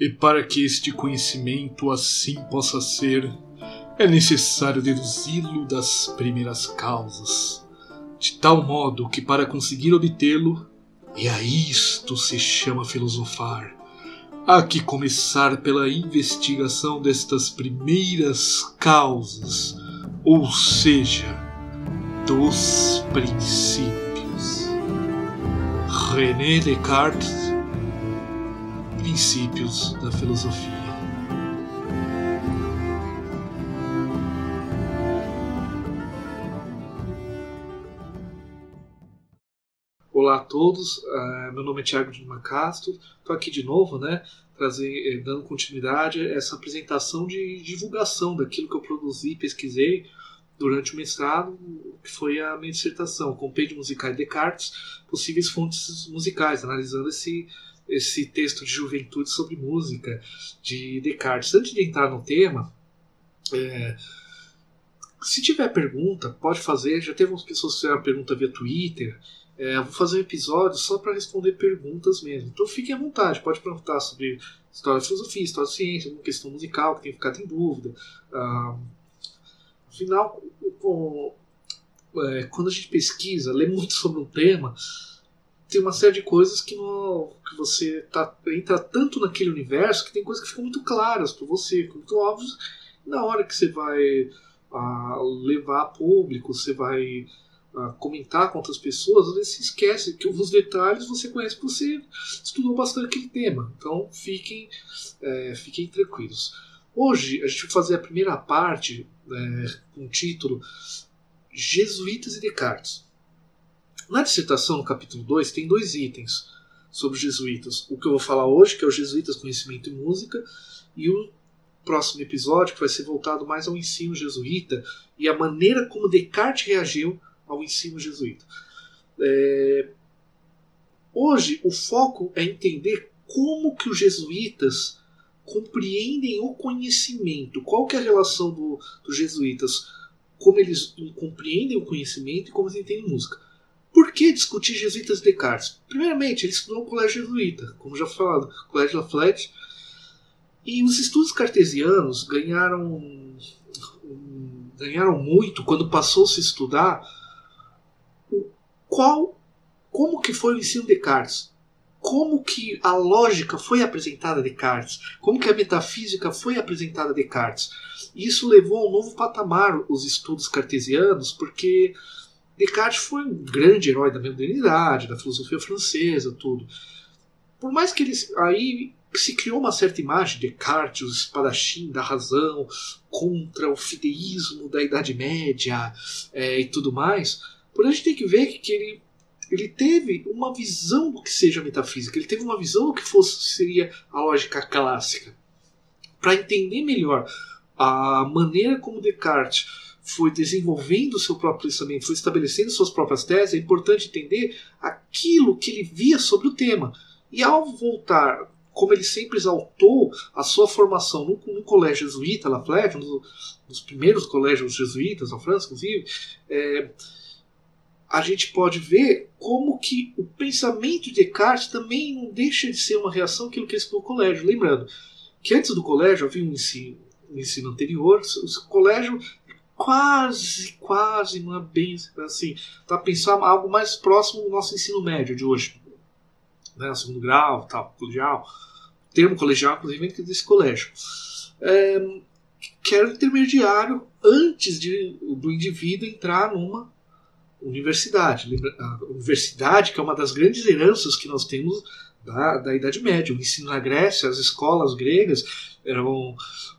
E para que este conhecimento assim possa ser, é necessário deduzi-lo das primeiras causas, de tal modo que para conseguir obtê-lo, e a isto se chama filosofar, há que começar pela investigação destas primeiras causas, ou seja, dos princípios. René Descartes Princípios da Filosofia. Olá a todos, uh, meu nome é Tiago de Macastro, estou aqui de novo, né, trazer, eh, dando continuidade a essa apresentação de divulgação daquilo que eu produzi, pesquisei durante o mestrado, que foi a minha dissertação, Compêndio Musical Descartes, possíveis fontes musicais, analisando esse, esse texto de juventude sobre música de Descartes. Antes de entrar no tema, é, se tiver pergunta, pode fazer. Já teve umas pessoas que fizeram pergunta via Twitter. É, vou fazer um episódio só para responder perguntas mesmo. Então fiquem à vontade, pode perguntar sobre história de filosofia, história de ciência, alguma questão musical que tem ficado em dúvida. Ah, afinal, com, é, quando a gente pesquisa, lê muito sobre um tema, tem uma série de coisas que, que você tá, entra tanto naquele universo que tem coisas que ficam muito claras para você, muito óbvias. Na hora que você vai ah, levar a público, você vai ah, comentar com outras pessoas, às vezes se esquece que os detalhes você conhece porque você estudou bastante aquele tema. Então fiquem, é, fiquem tranquilos. Hoje a gente vai fazer a primeira parte é, com o título Jesuítas e Descartes. Na dissertação, no capítulo 2, tem dois itens sobre os jesuítas. O que eu vou falar hoje, que é os jesuítas conhecimento e música, e o próximo episódio, que vai ser voltado mais ao ensino jesuíta e a maneira como Descartes reagiu ao ensino jesuíta. É... Hoje, o foco é entender como que os jesuítas compreendem o conhecimento. Qual que é a relação do, dos jesuítas? Como eles compreendem o conhecimento e como eles entendem música. Por que discutir jesuítas e Descartes? Primeiramente, ele estudou no colégio jesuíta, como já falado, colégio Laflette, e os estudos cartesianos ganharam, ganharam muito quando passou-se a estudar qual, como que foi o ensino de Descartes, como que a lógica foi apresentada a Descartes, como que a metafísica foi apresentada a Descartes. Isso levou a um novo patamar os estudos cartesianos, porque Descartes foi um grande herói da modernidade, da filosofia francesa, tudo. Por mais que ele aí se criou uma certa imagem de Descartes, o espadachim da razão, contra o fideísmo da Idade Média é, e tudo mais. Porém, a gente tem que ver que ele, ele teve uma visão do que seja metafísica, ele teve uma visão do que fosse, seria a lógica clássica. Para entender melhor a maneira como Descartes foi desenvolvendo seu próprio pensamento, foi estabelecendo suas próprias teses, é importante entender aquilo que ele via sobre o tema. E ao voltar, como ele sempre exaltou a sua formação no, no colégio jesuíta, La Flèche, um dos, dos, primeiros colégios jesuítas na França, inclusive, é, a gente pode ver como que o pensamento de Descartes também não deixa de ser uma reação àquilo que ele estudou no colégio. Lembrando que antes do colégio havia um ensino, um ensino anterior, o colégio quase, quase, não é bem assim, tá pensar algo mais próximo do nosso ensino médio de hoje, né, segundo grau, tal, colegial, termo colegial, inclusive, dentro desse colégio. É, que era intermediário antes de, do indivíduo entrar numa universidade. A universidade, que é uma das grandes heranças que nós temos da, da Idade Média. O ensino na Grécia, as escolas gregas eram,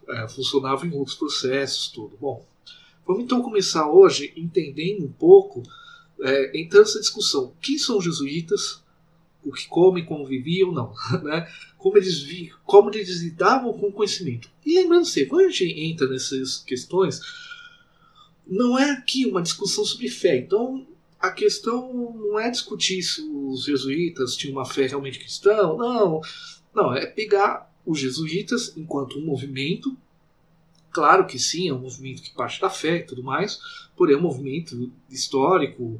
é, funcionavam em outros processos, tudo. Bom, Vamos então começar hoje entendendo um pouco, é, entrando discussão, quem são os jesuítas, o que comem, como viviam, não, né? como eles vi, como eles lidavam com o conhecimento. E lembrando se quando a gente entra nessas questões, não é aqui uma discussão sobre fé. Então, a questão não é discutir se os jesuítas tinham uma fé realmente cristã, não. Não, é pegar os jesuítas enquanto um movimento Claro que sim, é um movimento que parte da fé e tudo mais, porém é um movimento histórico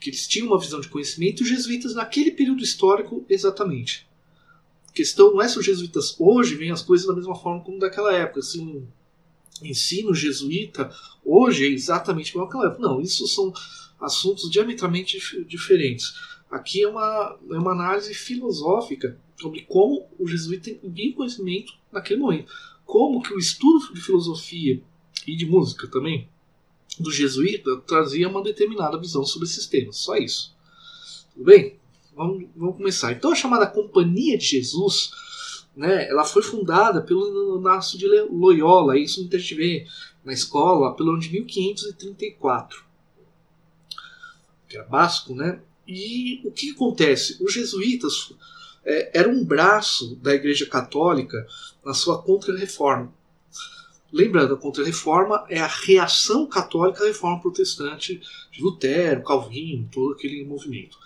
que eles tinham uma visão de conhecimento os jesuítas naquele período histórico exatamente. questão não é se os jesuítas hoje veem as coisas da mesma forma como daquela época. Assim, ensino jesuíta hoje é exatamente igual àquela época. Não, isso são assuntos diametralmente diferentes. Aqui é uma, é uma análise filosófica sobre como o jesuíta via conhecimento naquele momento. Como que o estudo de filosofia e de música também do jesuíta trazia uma determinada visão sobre esses temas. Só isso. Tudo bem? Vamos, vamos começar. Então a chamada Companhia de Jesus, né, ela foi fundada pelo Inácio de Loyola, isso a gente vê na escola, pelo ano de 1534. Que era basco, né? E o que acontece? Os jesuítas é, eram um braço da Igreja Católica na sua contra-reforma. Lembrando, a contra-reforma é a reação católica à reforma protestante de Lutero, Calvino, todo aquele movimento.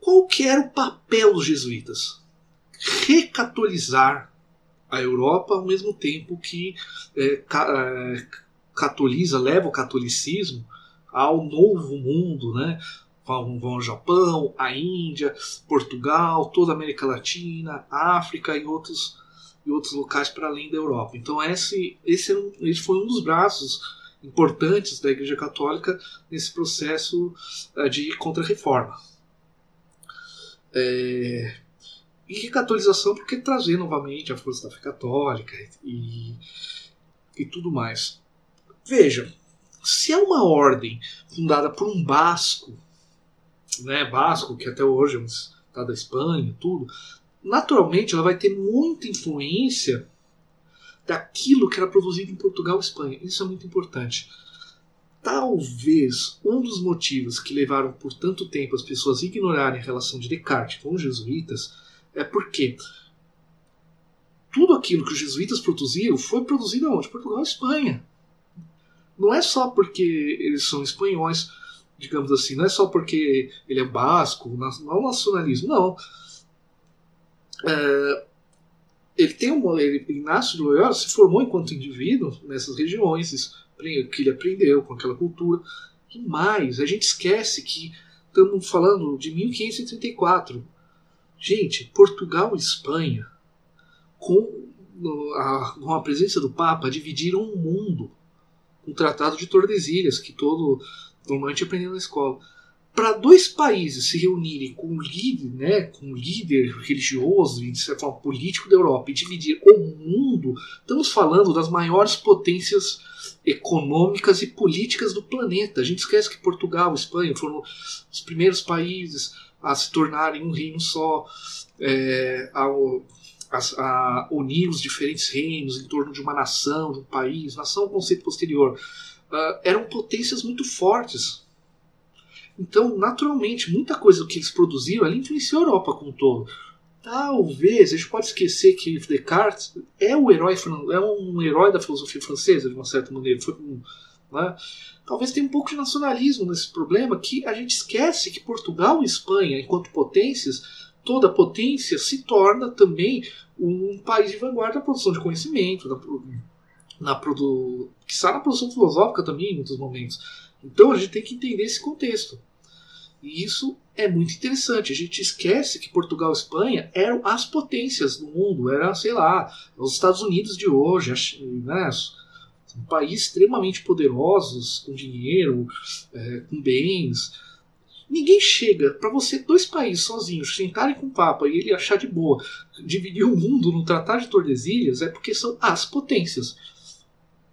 Qual que era o papel dos jesuítas? Recatolizar a Europa ao mesmo tempo que é, ca, é, catoliza, leva o catolicismo ao novo mundo, né? Vão, ao Japão, a Índia, Portugal, toda a América Latina, África e outros, e outros locais para além da Europa. Então esse, esse, um, esse foi um dos braços importantes da Igreja Católica nesse processo uh, de contra-reforma. É, e recatolização porque trazer novamente a força da fé católica e, e tudo mais. Veja, se é uma ordem fundada por um basco, né, basco que até hoje é um estado da Espanha, tudo, naturalmente ela vai ter muita influência daquilo que era produzido em Portugal e Espanha. Isso é muito importante. Talvez um dos motivos que levaram por tanto tempo as pessoas a ignorarem a relação de Descartes com os jesuítas é porque tudo aquilo que os jesuítas produziram foi produzido onde? Portugal e Espanha. Não é só porque eles são espanhóis, digamos assim, não é só porque ele é basco, não é o nacionalismo, não. É, ele tem um, ele, Inácio de Loyola se formou enquanto indivíduo nessas regiões, que ele aprendeu com aquela cultura. E mais, a gente esquece que estamos falando de 1534. Gente, Portugal e Espanha, com a, com a presença do Papa, dividiram o mundo. O Tratado de Tordesilhas, que todo normalmente aprendeu na escola para dois países se reunirem com um líder, né, com um líder religioso e de certa forma político da Europa e dividir o mundo, estamos falando das maiores potências econômicas e políticas do planeta. A gente esquece que Portugal, Espanha foram os primeiros países a se tornarem um reino só, é, ao, a, a, unir os diferentes reinos em torno de uma nação, de um país. Nação é um conceito posterior. Uh, eram potências muito fortes então, naturalmente, muita coisa que eles produziram influenciou a Europa como um todo. Talvez, a gente pode esquecer que Descartes é o herói, é um herói da filosofia francesa, de uma certa maneira. Foi um, né? Talvez tenha um pouco de nacionalismo nesse problema, que a gente esquece que Portugal e Espanha, enquanto potências, toda potência se torna também um país de vanguarda na produção de conhecimento, na, na, produ, que está na produção filosófica também, em muitos momentos. Então a gente tem que entender esse contexto. E isso é muito interessante. A gente esquece que Portugal e Espanha eram as potências do mundo, eram, sei lá, os Estados Unidos de hoje, né? um país extremamente poderosos, com dinheiro, é, com bens. Ninguém chega para você, dois países sozinhos, sentarem com o Papa e ele achar de boa dividir o mundo no Tratado de Tordesilhas, é porque são as potências.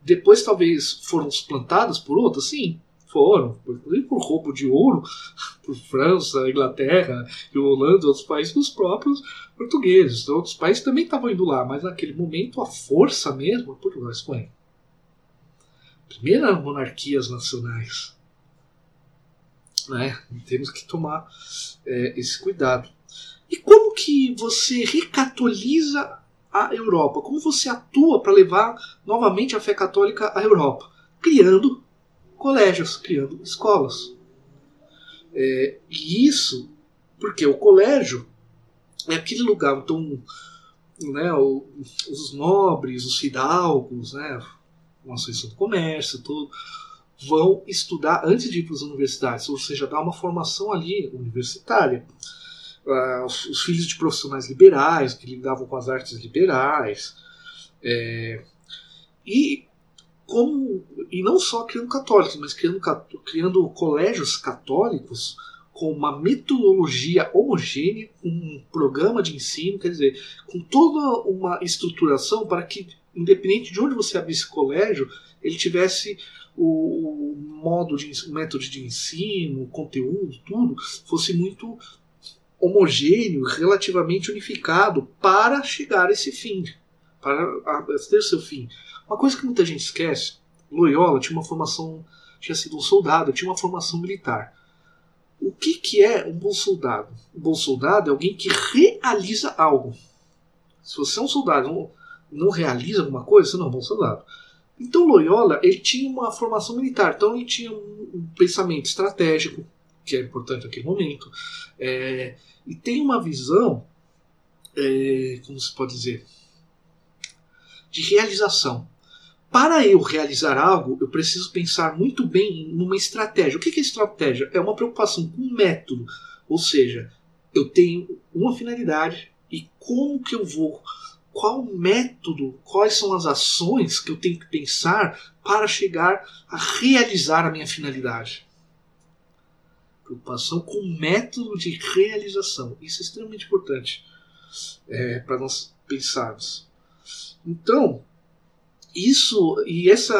Depois, talvez, foram suplantadas por outras, sim, foram, inclusive por roubo de ouro, por França, Inglaterra e Holanda, outros países, dos próprios portugueses. Então, outros países também estavam indo lá, mas naquele momento a força mesmo é Portugal e Espanha. Primeiras monarquias nacionais. Né? Temos que tomar é, esse cuidado. E como que você recatoliza a Europa? Como você atua para levar novamente a fé católica à Europa? Criando colégios, criando escolas. É, e isso porque o colégio é aquele lugar, então, né, os nobres, os fidalgos, né, associação do comércio, tudo, vão estudar antes de ir para as universidades, ou seja, dar uma formação ali universitária. Uh, os, os, filhos de profissionais liberais que lidavam com as artes liberais. É, e como e não só criando católicos, mas criando, criando colégios católicos com uma metodologia homogênea, com um programa de ensino, quer dizer, com toda uma estruturação para que, independente de onde você abrisse colégio, ele tivesse o, o modo de, o método de ensino, o conteúdo, tudo fosse muito homogêneo, relativamente unificado para chegar a esse fim, para ter seu fim. Uma coisa que muita gente esquece, Loyola tinha uma formação, tinha sido um soldado, tinha uma formação militar. O que, que é um bom soldado? Um bom soldado é alguém que realiza algo. Se você é um soldado não, não realiza alguma coisa, você não é um bom soldado. Então Loyola ele tinha uma formação militar, então ele tinha um, um pensamento estratégico, que é importante naquele momento, é, e tem uma visão, é, como se pode dizer, de realização. Para eu realizar algo, eu preciso pensar muito bem numa estratégia. O que é estratégia? É uma preocupação com método. Ou seja, eu tenho uma finalidade e como que eu vou, qual método, quais são as ações que eu tenho que pensar para chegar a realizar a minha finalidade. Preocupação com o método de realização. Isso é extremamente importante é, para nós pensarmos. Então, isso e essa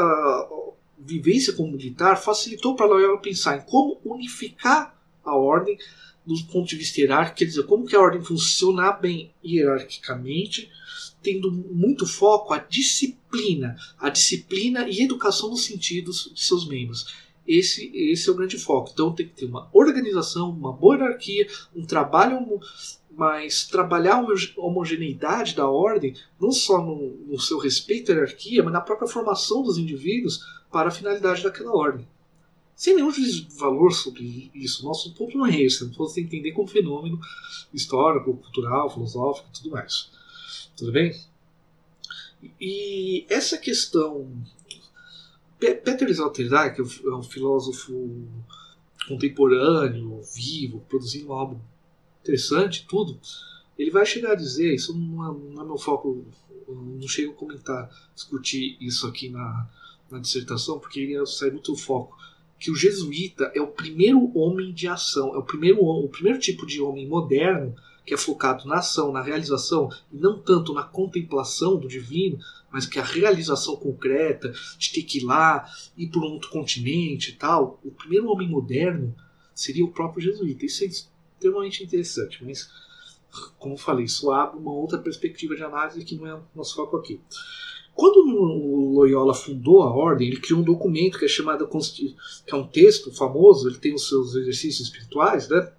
vivência como militar facilitou para Loyola pensar em como unificar a ordem do ponto de vista hierárquico, quer dizer, como que a ordem funciona bem hierarquicamente, tendo muito foco a disciplina, a disciplina e educação nos sentidos de seus membros. Esse, esse é o grande foco. Então tem que ter uma organização, uma boa hierarquia, um trabalho mas trabalhar a homogeneidade da ordem, não só no, no, seu respeito à hierarquia, mas na própria formação dos indivíduos para a finalidade daquela ordem. Sem nenhum juízo de valor sobre isso. Nosso ponto não é esse. Você entender como fenômeno histórico, cultural, filosófico e tudo mais. Tudo bem? E essa questão. Peter Sloterdijk, que é um filósofo contemporâneo, vivo, produzindo um álbum interessante, tudo, ele vai chegar a dizer, isso não é, não é meu foco, não chego a comentar, discutir isso aqui na, na dissertação, porque ia sair muito foco, que o jesuíta é o primeiro homem de ação, é o primeiro, o primeiro tipo de homem moderno que é focado na ação, na realização, e não tanto na contemplação do divino, mas que a realização concreta, de ter que ir lá, ir para um outro continente e tal. O primeiro homem moderno seria o próprio jesuíta. Isso é extremamente interessante, mas, como falei, isso abre uma outra perspectiva de análise que não é nosso foco aqui. Quando o Loyola fundou a ordem, ele criou um documento que é chamado que é um texto famoso, ele tem os seus exercícios espirituais, né?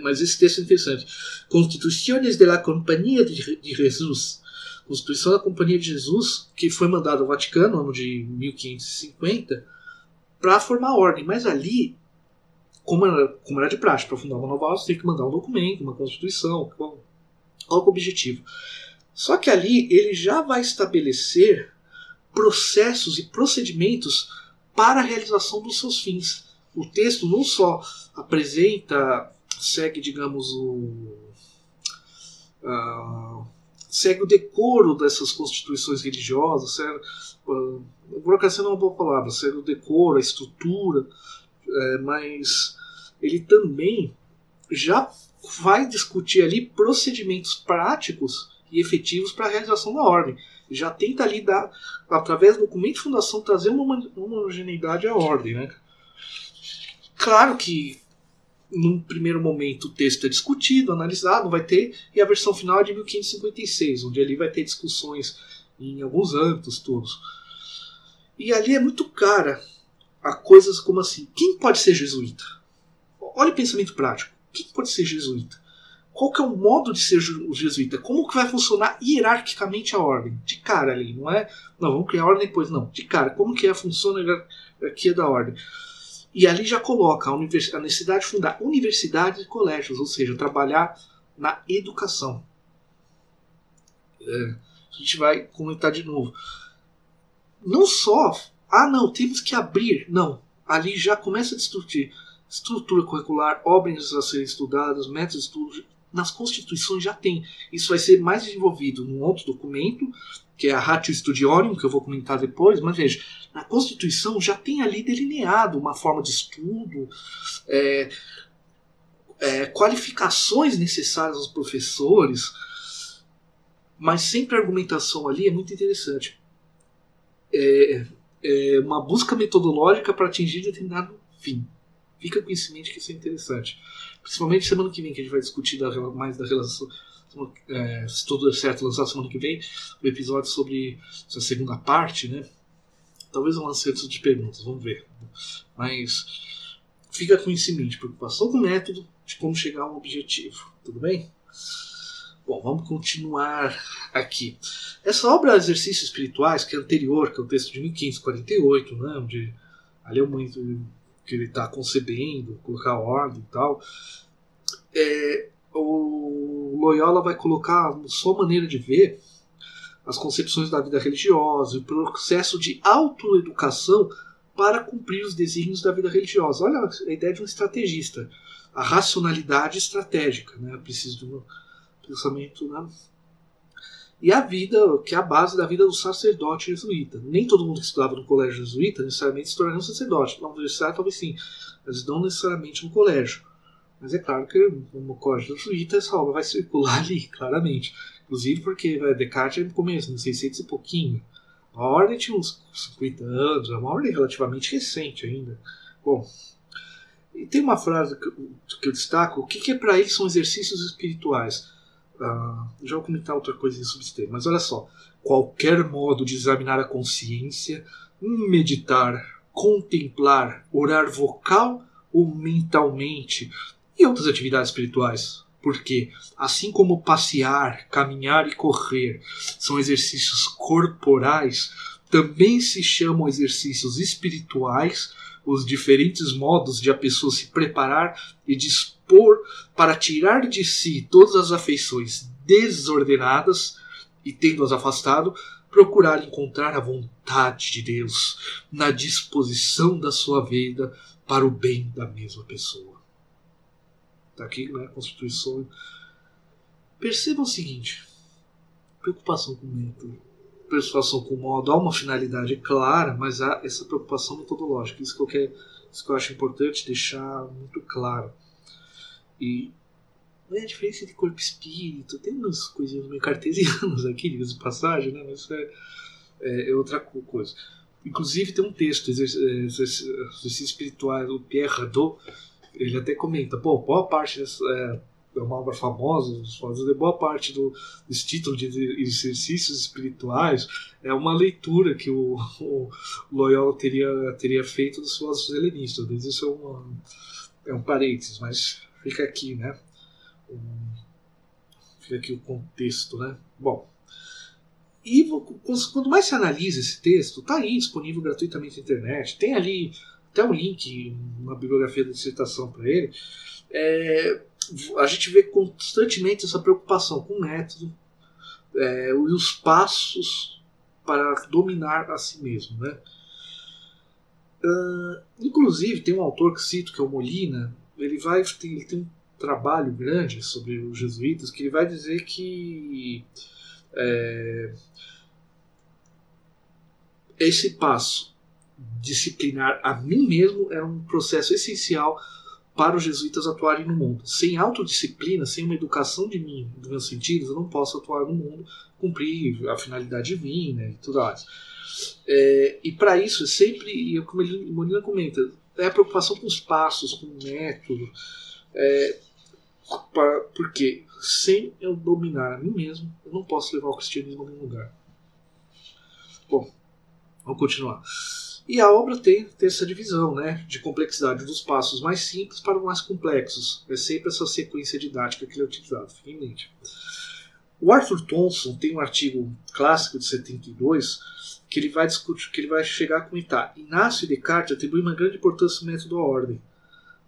Mas esse texto é interessante. Constituições de la Companhia de Jesus. Constituição da Companhia de Jesus, que foi mandado ao Vaticano no ano de 1550 para formar a ordem. Mas ali como era, como era de prática, para fundar uma nova ordem, tem que mandar um documento, uma constituição, qual, qual é o objetivo. Só que ali ele já vai estabelecer processos e procedimentos para a realização dos seus fins. O texto não só apresenta, segue, digamos, o. Uh, segue o decoro dessas constituições religiosas, segue, burocracia não é uma boa palavra, segue o decoro, a estrutura, é, mas ele também já vai discutir ali procedimentos práticos e efetivos para a realização da ordem. Já tenta ali dar, através do documento de fundação, trazer uma homogeneidade à ordem. Né? Claro que num primeiro momento o texto é discutido, analisado, vai ter, e a versão final é de 1556, onde ali vai ter discussões em alguns âmbitos todos. E ali é muito cara a coisas como assim: quem pode ser jesuíta? Olha o pensamento prático. Quem pode ser jesuíta? Qual que é o modo de ser jesuíta? Como que vai funcionar hierarquicamente a ordem? De cara ali, não é? Não, vamos criar a ordem depois, não. De cara, como que é, funciona a hierarquia da ordem? E ali já coloca a, a necessidade de fundar universidades e colégios, ou seja, trabalhar na educação. É, a gente vai comentar de novo. Não só ah, não, temos que abrir. Não, ali já começa a discutir. estrutura curricular, obras a serem estudadas, métodos de estudo, nas constituições já tem. Isso vai ser mais desenvolvido num outro documento, que é a Ratio Studiorum, que eu vou comentar depois, mas veja, na Constituição já tem ali delineado uma forma de estudo, é, é, qualificações necessárias aos professores, mas sempre a argumentação ali é muito interessante. É, é uma busca metodológica para atingir determinado fim. Fica com isso em mente que isso é interessante. Principalmente semana que vem, que a gente vai discutir da, mais da relação. É, se tudo der certo, lançar semana que vem o episódio sobre a segunda parte, né? Talvez eu lance de perguntas, vamos ver. Mas fica com isso em mente, preocupação com o método de como chegar a um objetivo, tudo bem? Bom, vamos continuar aqui. Essa obra Exercícios Espirituais, que é anterior, que é o texto de 1548, né, onde ali é muito que ele está concebendo, colocar ordem e tal, é, o Loyola vai colocar sua maneira de ver as concepções da vida religiosa, o processo de autoeducação para cumprir os desígnios da vida religiosa. Olha a ideia de um estrategista, a racionalidade estratégica, né? Preciso de um pensamento, né? E a vida, que é a base da vida do sacerdote jesuíta. Nem todo mundo que estudava no colégio jesuíta necessariamente se tornaria um sacerdote. Na universidade, talvez sim, mas não necessariamente no colégio. Mas é claro que no colégio jesuíta essa obra vai circular ali, claramente. Inclusive porque vai, Descartes é no começo, nos 600 e pouquinho. A ordem tinha uns 50 anos, é uma ordem relativamente recente ainda. Bom, e tem uma frase que, eu destaco: o que, que é para ele são exercícios espirituais? Uh, já vou comentar outra coisa sobre esse tema, mas olha só. Qualquer modo de examinar a consciência, meditar, contemplar, orar vocal ou mentalmente e outras atividades espirituais. Porque, assim como passear, caminhar e correr são exercícios corporais, também se chamam exercícios espirituais os diferentes modos de a pessoa se preparar e dispor para tirar de si todas as afeições desordenadas e, tendo-as afastado, procurar encontrar a vontade de Deus na disposição da sua vida para o bem da mesma pessoa. Está aqui, né? Constituição. Perceba o seguinte: preocupação com o método preocupação com o modo há uma finalidade clara, mas há essa preocupação metodológica. Isso que eu, quero, isso que eu acho importante deixar muito claro. E é a diferença de corpo e espírito. Tem umas coisinhas meio cartesianas aqui, de passagem, né? mas isso é, é, é, outra coisa. Inclusive tem um texto, exercício espiritual do Pierre Radot, ele até comenta, pô, boa parte dessa, é, é uma obra famosa, de boa parte do, desse título de exercícios espirituais é uma leitura que o, o Loyola teria, teria feito dos filósofos helenistas. Isso é, uma, é um parênteses, mas fica aqui, né? Um, fica aqui o contexto, né? Bom, e quanto mais se analisa esse texto, está aí disponível gratuitamente na internet, tem ali até um link, uma bibliografia da dissertação para ele. É, a gente vê constantemente essa preocupação com o método é, e os passos para dominar a si mesmo. Né? Uh, inclusive, tem um autor que cito, que é o Molina, ele, vai, tem, ele tem um trabalho grande sobre os jesuítas que ele vai dizer que é, esse passo disciplinar a mim mesmo é um processo essencial para os jesuítas atuarem no mundo. Sem autodisciplina, sem uma educação de mim, dos meus sentidos, eu não posso atuar no mundo, cumprir a finalidade divina e tudo mais. É, e para isso, sempre, como ele, Molina comenta, é a preocupação com os passos, com o método. É, pra, porque sem eu dominar a mim mesmo, eu não posso levar o cristianismo a nenhum lugar. Bom, vamos continuar. E a obra tem, tem essa divisão né, de complexidade dos passos mais simples para os mais complexos. É sempre essa sequência didática que ele é utilizado, fique em mente. O Arthur Thompson tem um artigo clássico de 72 que ele vai discutir, que ele vai chegar a comentar. Inácio Descartes atribui uma grande importância ao método à ordem,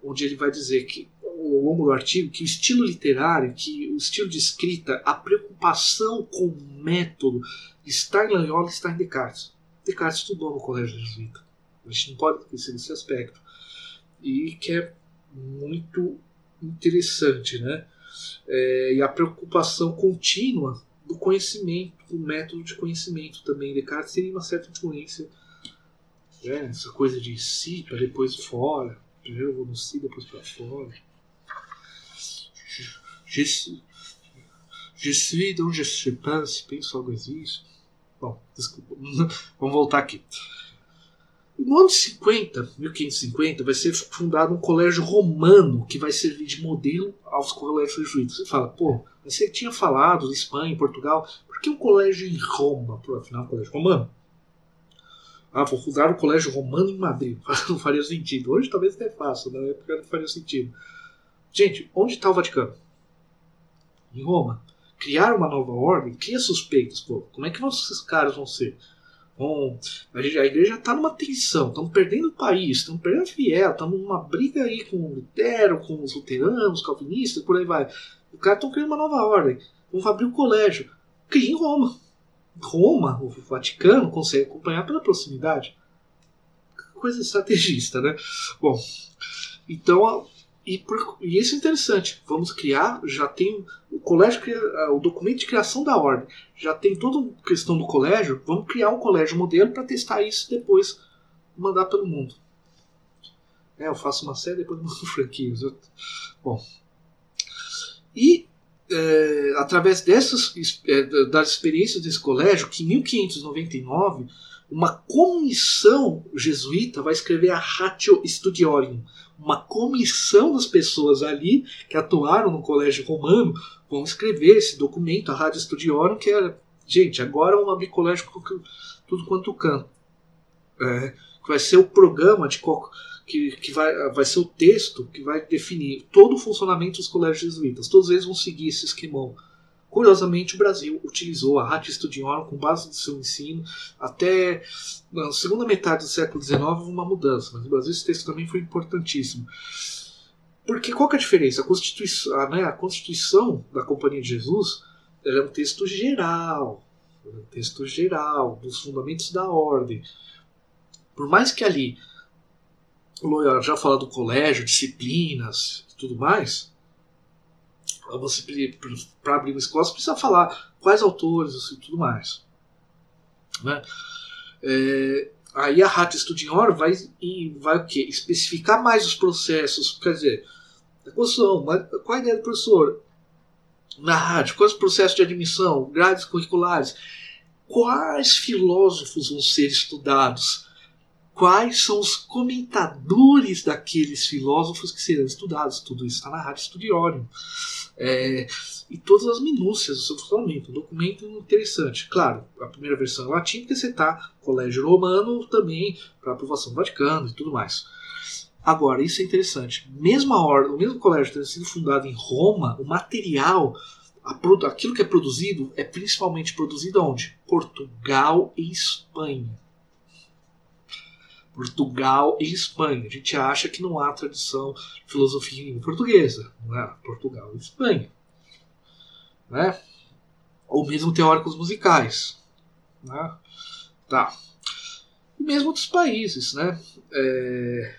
onde ele vai dizer que ao longo do artigo que o estilo literário, que o estilo de escrita, a preocupação com o método está em Loyola, está em Descartes. Descartes estudou no colégio jesuíta. A gente não pode esquecer desse aspecto. E que é muito interessante, né? É, e a preocupação contínua do conhecimento, do método de conhecimento também. Descartes teria uma certa influência, né? essa coisa de si para depois fora. Primeiro eu vou no si, depois para fora. Je suis, donc je sais pas se penso algo existe. Bom, desculpa. Vamos voltar aqui. No ano 50, 1550, vai ser fundado um colégio romano que vai servir de modelo aos colégios jesuítas. Você fala, pô, você tinha falado Espanha, Portugal, por que um colégio em Roma? Por afinal, um colégio romano. Ah, vou fundar um colégio romano em Madrid. Não faria sentido. Hoje talvez até faça, na época não faria sentido. Gente, onde está o Vaticano? Em Roma. Criar uma nova ordem cria suspeitos. Pô, como é que esses caras vão ser? Bom, a, igreja está numa tensão, estamos perdendo o país, estamos perdendo fiel, estamos numa briga aí com o Lutero, com os luteranos, calvinistas, por aí vai. Os caras estão criando uma nova ordem. Vamos abrir um colégio. Cria em Roma. Roma, o Vaticano, consegue acompanhar pela proximidade. Coisa estrategista, né? Bom, então e, por, e isso é interessante. Vamos criar, já tem o colégio, o documento de criação da ordem, já tem toda a questão do colégio. Vamos criar um colégio modelo para testar isso e depois mandar pelo mundo. É, eu faço uma série depois mando franquias. Bom, e é, através dessas é, das experiências desse colégio, que em 1599 uma comissão jesuíta vai escrever a Ratio Studiorum, uma comissão das pessoas ali que atuaram no colégio romano vão escrever esse documento, a Rádio Studiorum, que era, gente, agora vamos abrir colégio tudo quanto canto. É, vai ser o programa de que, que vai, vai ser o texto que vai definir todo o funcionamento dos colégios jesuítas. Todos eles vão seguir esse esquemão. Curiosamente, o Brasil utilizou a Rádio Studiorum com base no seu ensino até na segunda metade do século XIX houve uma mudança, mas no Brasil esse texto também foi importantíssimo. Porque qual que é a diferença? A Constituição, né, a Constituição da Companhia de Jesus é um texto geral, é um texto geral dos fundamentos da ordem. Por mais que ali já fala do colégio, disciplinas e tudo mais, você para abrir uma escola você precisa falar quais autores e tudo mais. Né? É, aí a Rádio Studior vai, e vai o quê? especificar mais os processos, quer dizer, a construção, qual a ideia do professor? Na rádio, quais os processos de admissão, grades curriculares, quais filósofos vão ser estudados, quais são os comentadores daqueles filósofos que serão estudados, tudo isso está na Rádio Studiorium é, e todas as minúcias do seu funcionamento. Um documento interessante. Claro, a primeira versão é latim, porque você está Colégio Romano também para aprovação do Vaticano e tudo mais. Agora, isso é interessante. Mesmo a ordem, o mesmo colégio tendo sido fundado em Roma, o material, aquilo que é produzido, é principalmente produzido onde? Portugal e Espanha. Portugal e Espanha. A gente acha que não há tradição de filosofia portuguesa. Não é? Portugal e Espanha. Né? Ou mesmo teóricos musicais. Né? Tá. E mesmo outros países. Né? É...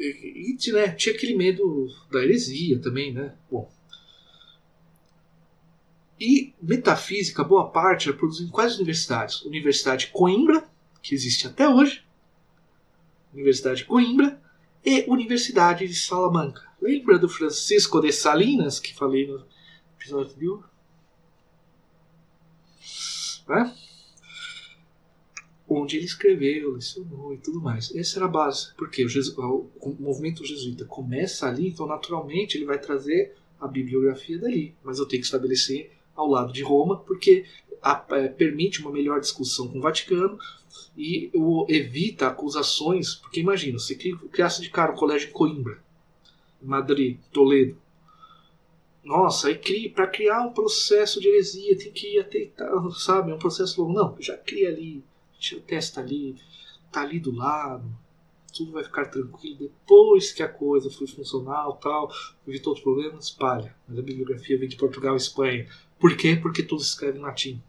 E, e né, tinha aquele medo da heresia também. Né? Bom. E metafísica, boa parte, era produzida em quais universidades? Universidade de Coimbra, que existe até hoje, Universidade de Coimbra e Universidade de Salamanca. Lembra do Francisco de Salinas, que falei no episódio anterior? Né? Onde ele escreveu, lecionou e tudo mais. Essa era a base. Porque o, jesu... o movimento jesuíta começa ali, então naturalmente ele vai trazer a bibliografia dali. Mas eu tenho que estabelecer ao lado de Roma, porque a, é, permite uma melhor discussão com o Vaticano e o, evita acusações, porque imagina, você criasse de cara um colégio em Coimbra, Madrid, Toledo. Nossa, aí para criar um processo de heresia tem que ir até, sabe, é um processo longo. Não, já cria ali, testa ali, tá ali do lado, tudo vai ficar tranquilo. Depois que a coisa foi funcional, tal, evitou os problemas, espalha. Mas a bibliografia vem de Portugal e Espanha. Por quê? Porque todos escrevem em latim.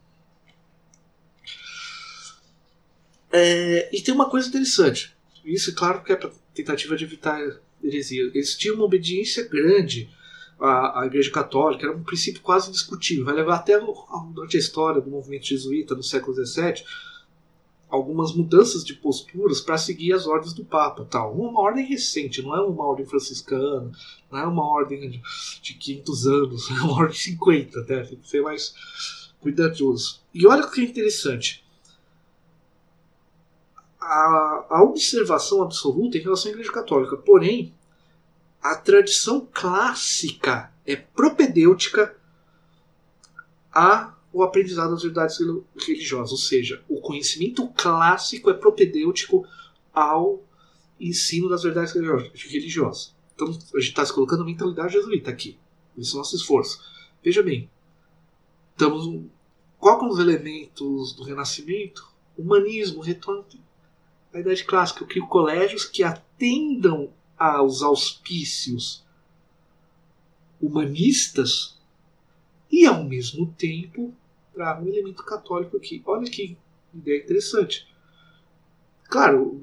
É, e tem uma coisa interessante. Isso, claro, que é para tentativa de evitar heresia. Eles tinham uma obediência grande à, à Igreja Católica, era um princípio quase indiscutível. Vai levar até durante a história do movimento jesuíta no século XVII algumas mudanças de posturas para seguir as ordens do Papa. Tal. Uma ordem recente, não é uma ordem franciscana, não é uma ordem de, de 500 anos, é uma ordem de 50, até, tem que ser mais cuidadoso. E olha o que é interessante. A, a observação absoluta em relação à Igreja Católica, porém, a tradição clássica é propedêutica a o aprendizado das verdades religiosas, ou seja, o conhecimento clássico é propedêutico ao ensino das verdades religiosas. Então a gente está se colocando a mentalidade jesuíta aqui, esse é o nosso esforço. Veja bem, estamos, qual são os elementos do Renascimento? Humanismo, retorno à Idade Clássica. Crio colégios que atendam aos auspícios humanistas e ao mesmo tempo traga um elemento católico aqui. Olha que ideia interessante. Claro,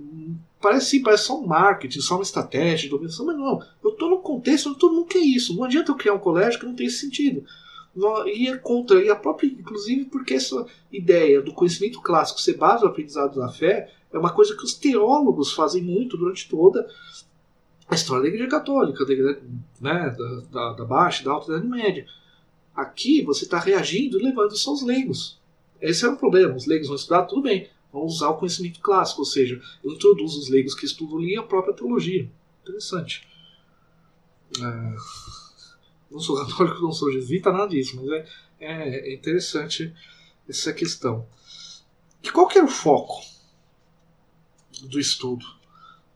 parece sim, parece só um marketing, só uma estratégia de dominação, mas não. Eu estou no contexto onde todo mundo quer isso. Não adianta eu criar um colégio que não tem esse sentido. E é contra, e a própria, inclusive porque essa ideia do conhecimento clássico ser base do aprendizado da fé é uma coisa que os teólogos fazem muito durante toda a história da Igreja Católica, da, né, da, da, da Baixa, da Alta Idade Média. Aqui você está reagindo e levando isso aos leigos. Esse é um problema. Os leigos vão estudar, tudo bem. Vão usar o conhecimento clássico, ou seja, eu introduzo os leigos que estudam ali a própria teologia. Interessante. É... Não sou católico, não sou jesuíta, nada disso, mas é, é, é interessante essa questão. E qual que era o foco do estudo?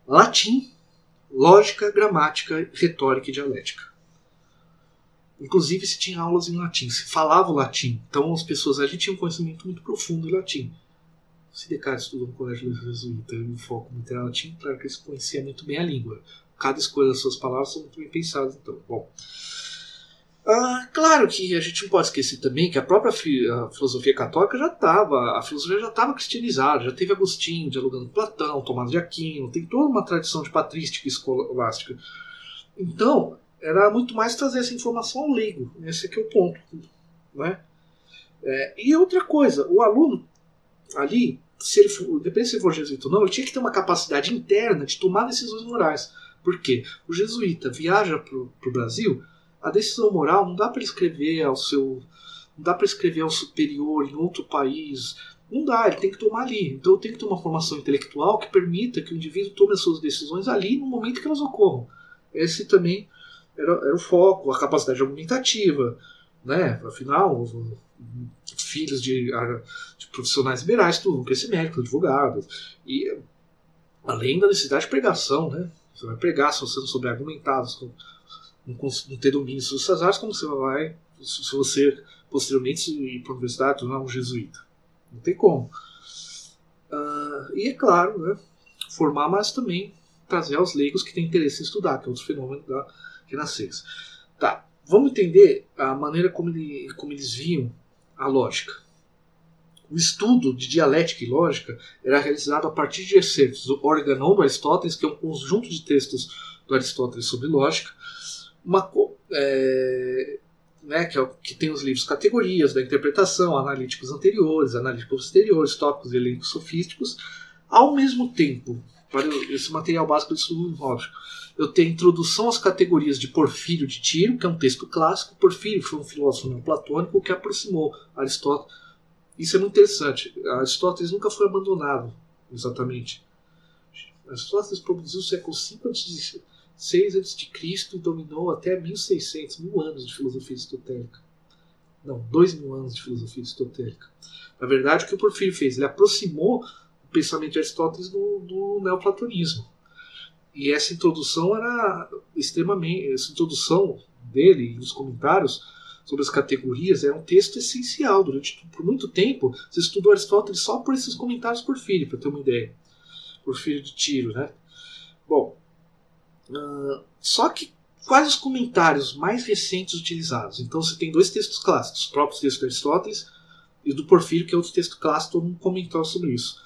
Latim, lógica, gramática, retórica e dialética. Inclusive se tinha aulas em latim, se falava o latim. Então as pessoas ali tinham um conhecimento muito profundo em latim. Se Descartes estudou no colégio jesuíta e o foco muito era latim, claro que ele conhecia muito bem a língua. Cada escolha das suas palavras são muito bem pensadas. Então, bom. Ah, claro que a gente não pode esquecer também que a própria fi a filosofia católica já estava, a filosofia já estava cristianizada, já teve Agostinho dialogando Platão, Tomás de Aquino, tem toda uma tradição de patrística escolástica. Então, era muito mais trazer essa informação ao leigo. Esse aqui é o ponto. Né? É, e outra coisa, o aluno ali, se ele for, depende se ele for jesuíta ou não, ele tinha que ter uma capacidade interna de tomar decisões morais. Por quê? O jesuíta viaja para o Brasil, a decisão moral não dá para escrever ao seu. Não dá para escrever ao superior em outro país. Não dá, ele tem que tomar ali. Então tem que ter uma formação intelectual que permita que o indivíduo tome as suas decisões ali no momento que elas ocorram. Esse também era, era o foco, a capacidade argumentativa, né? Afinal, filhos de, de profissionais liberais tudo, que esse médico, advogados. E além da necessidade de pregação, né? Você vai pregar se você não souber argumentar, não, ter domínio sobre essas áreas, como você vai, se você posteriormente ir para a universidade tornar um jesuíta. Não tem como. Uh, e é claro, né, formar, mas também trazer aos leigos que têm interesse em estudar, que é outro fenômeno da, renascença. Tá, vamos entender a maneira como, ele, como eles viam a lógica. O estudo de dialética e lógica era realizado a partir de excertos do Organon do Aristóteles, que é um conjunto de textos do Aristóteles sobre lógica, uma, é, né, que, é, que, tem os livros categorias da interpretação, analíticos anteriores, analíticos posteriores, tópicos e elencos sofísticos, ao mesmo tempo, para esse material básico de estudo lógico eu tenho introdução às categorias de Porfírio de Tiro, que é um texto clássico. Porfírio foi um filósofo neoplatônico que aproximou Aristóteles. Isso é muito interessante. Aristóteles nunca foi abandonado, exatamente. Aristóteles produziu o século V a.C. 6 a.C. e dominou até 1600, mil anos de filosofia aristotélica. Não, dois mil anos de filosofia aristotélica. Na verdade, o que o Porfírio fez? Ele aproximou o pensamento de Aristóteles do, do neoplatonismo. E essa introdução era extremamente. Essa introdução dele, nos comentários sobre as categorias, era um texto essencial. Durante por muito tempo, você estudou Aristóteles só por esses comentários por filho, para ter uma ideia. Por filho de Tiro, né? Bom, uh, só que quais os comentários mais recentes utilizados? Então você tem dois textos clássicos, os próprios textos de Aristóteles e do Porfírio, que é outro texto clássico, todo mundo comentou sobre isso.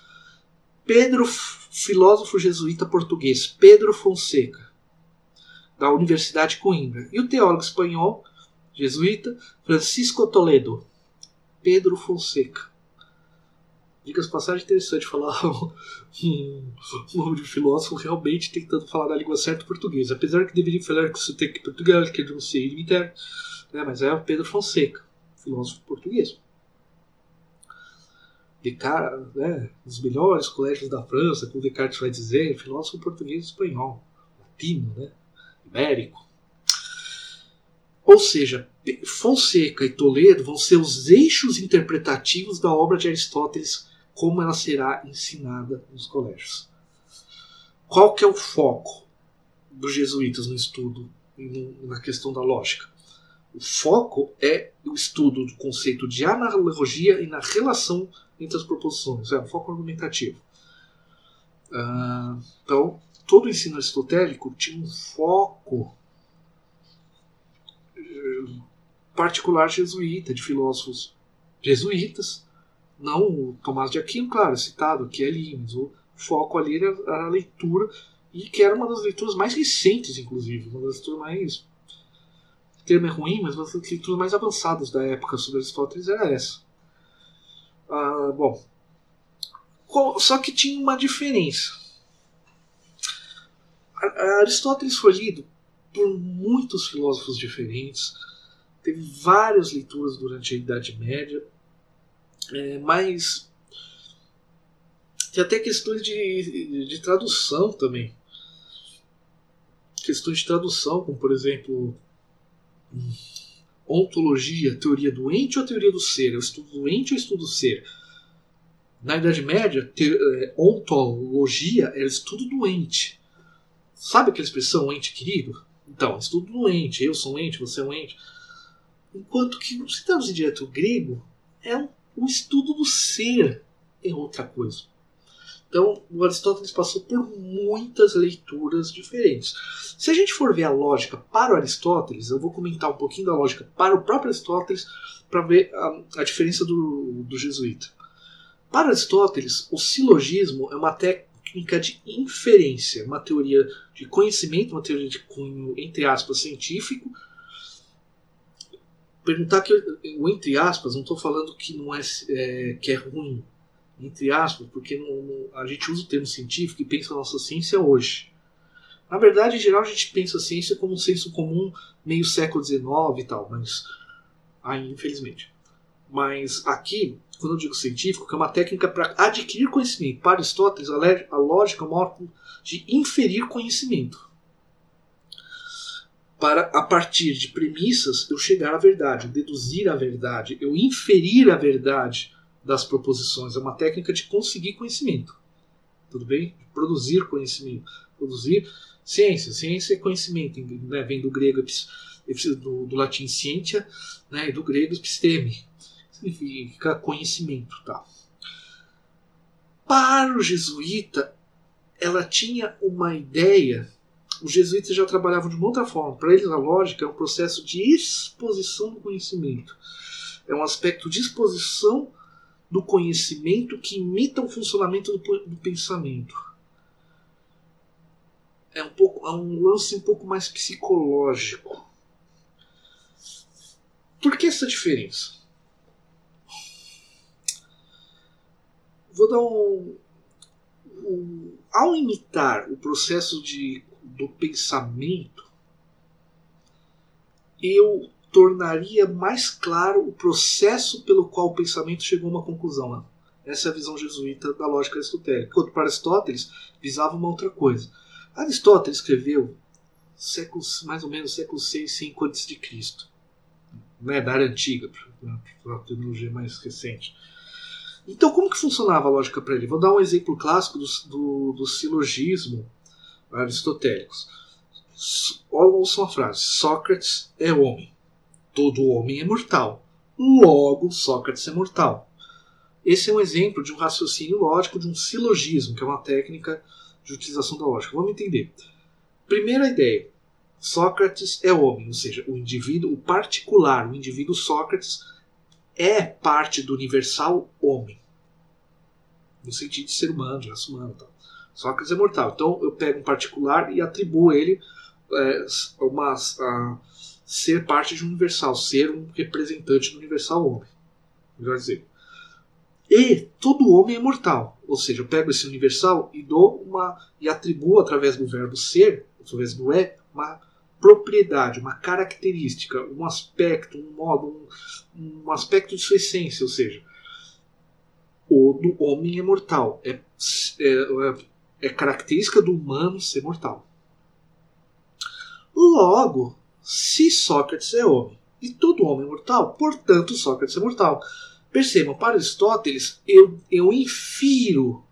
Pedro, filósofo jesuíta português, Pedro Fonseca, da Universidade de Coimbra. E o teólogo espanhol, jesuíta, Francisco Toledo, Pedro Fonseca. Dicas passagem interessante falar um, nome de filósofo realmente tentando falar da língua certa português. Apesar que deveria falar que você tem que não sei imitar, né, mas é o Pedro Fonseca, filósofo português. Descartes, né, os melhores colégios da França, como Descartes vai dizer, filósofo português espanhol, latino, né, ibérico. Ou seja, Fonseca e Toledo vão ser os eixos interpretativos da obra de Aristóteles, como ela será ensinada nos colégios. Qual que é o foco dos jesuítas no estudo, na questão da lógica? O foco é o estudo do conceito de analogia e na relação entre as proposições, é o foco argumentativo. Ah, então, todo o ensino aristotélico tinha um foco eh, particular jesuíta, de filósofos jesuítas, não o Tomás de Aquino, claro, citado aqui ali, mas o foco ali era a leitura, e que era uma das leituras mais recentes, inclusive, uma das leituras mais. O termo é ruim, mas uma das leituras mais avançadas da época sobre Aristóteles era essa. Ah, bom, só que tinha uma diferença. Aristóteles foi lido por muitos filósofos diferentes, teve várias leituras durante a Idade Média, é, mas tem até questões de, de tradução também. Questões de tradução, como por exemplo ontologia, teoria do ente ou teoria do ser? É o estudo do ente ou estudo do ser? Na Idade Média, te, é, ontologia era estudo do ente. Sabe aquela expressão ente querido? Então, estudo do ente, eu sou um ente, você é um ente. Enquanto que, se traduzir direto o grego, é um, um estudo do ser, é outra coisa. Então, o Aristóteles passou por muitas leituras diferentes. Se a gente for ver a lógica para o Aristóteles, eu vou comentar um pouquinho da lógica para o próprio Aristóteles para ver a, a diferença do, do jesuíta. Para Aristóteles, o silogismo é uma técnica de inferência, uma teoria de conhecimento, uma teoria de cunho, entre aspas, científico. Perguntar que o entre aspas, não estou falando que não é, é que é ruim entre aspas, porque no, no, a gente usa o termo científico e pensa a nossa ciência hoje. Na verdade, em geral, a gente pensa a ciência como um senso comum meio século XIX e tal, mas. Aí, infelizmente. Mas aqui, quando eu digo científico, que é uma técnica para adquirir conhecimento. Para Aristóteles, a lógica é um modo de inferir conhecimento. Para, a partir de premissas, eu chegar à verdade, eu deduzir a verdade, eu inferir a verdade das proposições. É uma técnica de conseguir conhecimento. Tudo bem? Produzir conhecimento. Produzir ciência. Ciência é conhecimento. Né? Vem do grego, do, do latim ciência, né? e do grego episteme. Significa conhecimento. Tá? Para o jesuíta, ela tinha uma ideia. Os jesuítas já trabalhavam de uma outra forma. Para eles, a lógica é um processo de exposição do conhecimento. É um aspecto de exposição do conhecimento que imita o funcionamento do, do pensamento. É um, pouco, é um lance um pouco mais psicológico. Por que essa diferença? Vou dar um, um. Ao imitar o processo de, do pensamento, eu tornaria mais claro o processo pelo qual o pensamento chegou a uma conclusão. Né? Essa é a visão jesuíta da lógica aristotélica. Enquanto para Aristóteles visava uma outra coisa. Aristóteles escreveu séculos, mais ou menos século 6, 5 a.C. Né, da área antiga, para a tecnologia mais recente. Então, como que funcionava a lógica para ele? Vou dar um exemplo clássico do, do, do silogismo aristotélico. Ouçam a frase: Sócrates é homem. Todo homem é mortal. Logo, Sócrates é mortal. Esse é um exemplo de um raciocínio lógico, de um silogismo, que é uma técnica de utilização da lógica. Vamos entender. Primeira ideia: Sócrates é homem, ou seja, o indivíduo, o particular, o indivíduo Sócrates é parte do universal homem. no sentido de ser humano, de raça humana. Tal. Sócrates é mortal. Então eu pego um particular e atribuo ele é, uma, a, ser parte de um universal, ser um representante do universal homem. Melhor dizer. E todo homem é mortal. Ou seja, eu pego esse universal e dou uma. e atribuo através do verbo ser, através do é, uma propriedade, uma característica, um aspecto, um modo, um, um aspecto de sua essência, ou seja, o do homem é mortal. É, é, é característica do humano ser mortal. Logo, se Sócrates é homem e todo homem é mortal, portanto Sócrates é mortal. Percebam, para Aristóteles, eu, eu infiro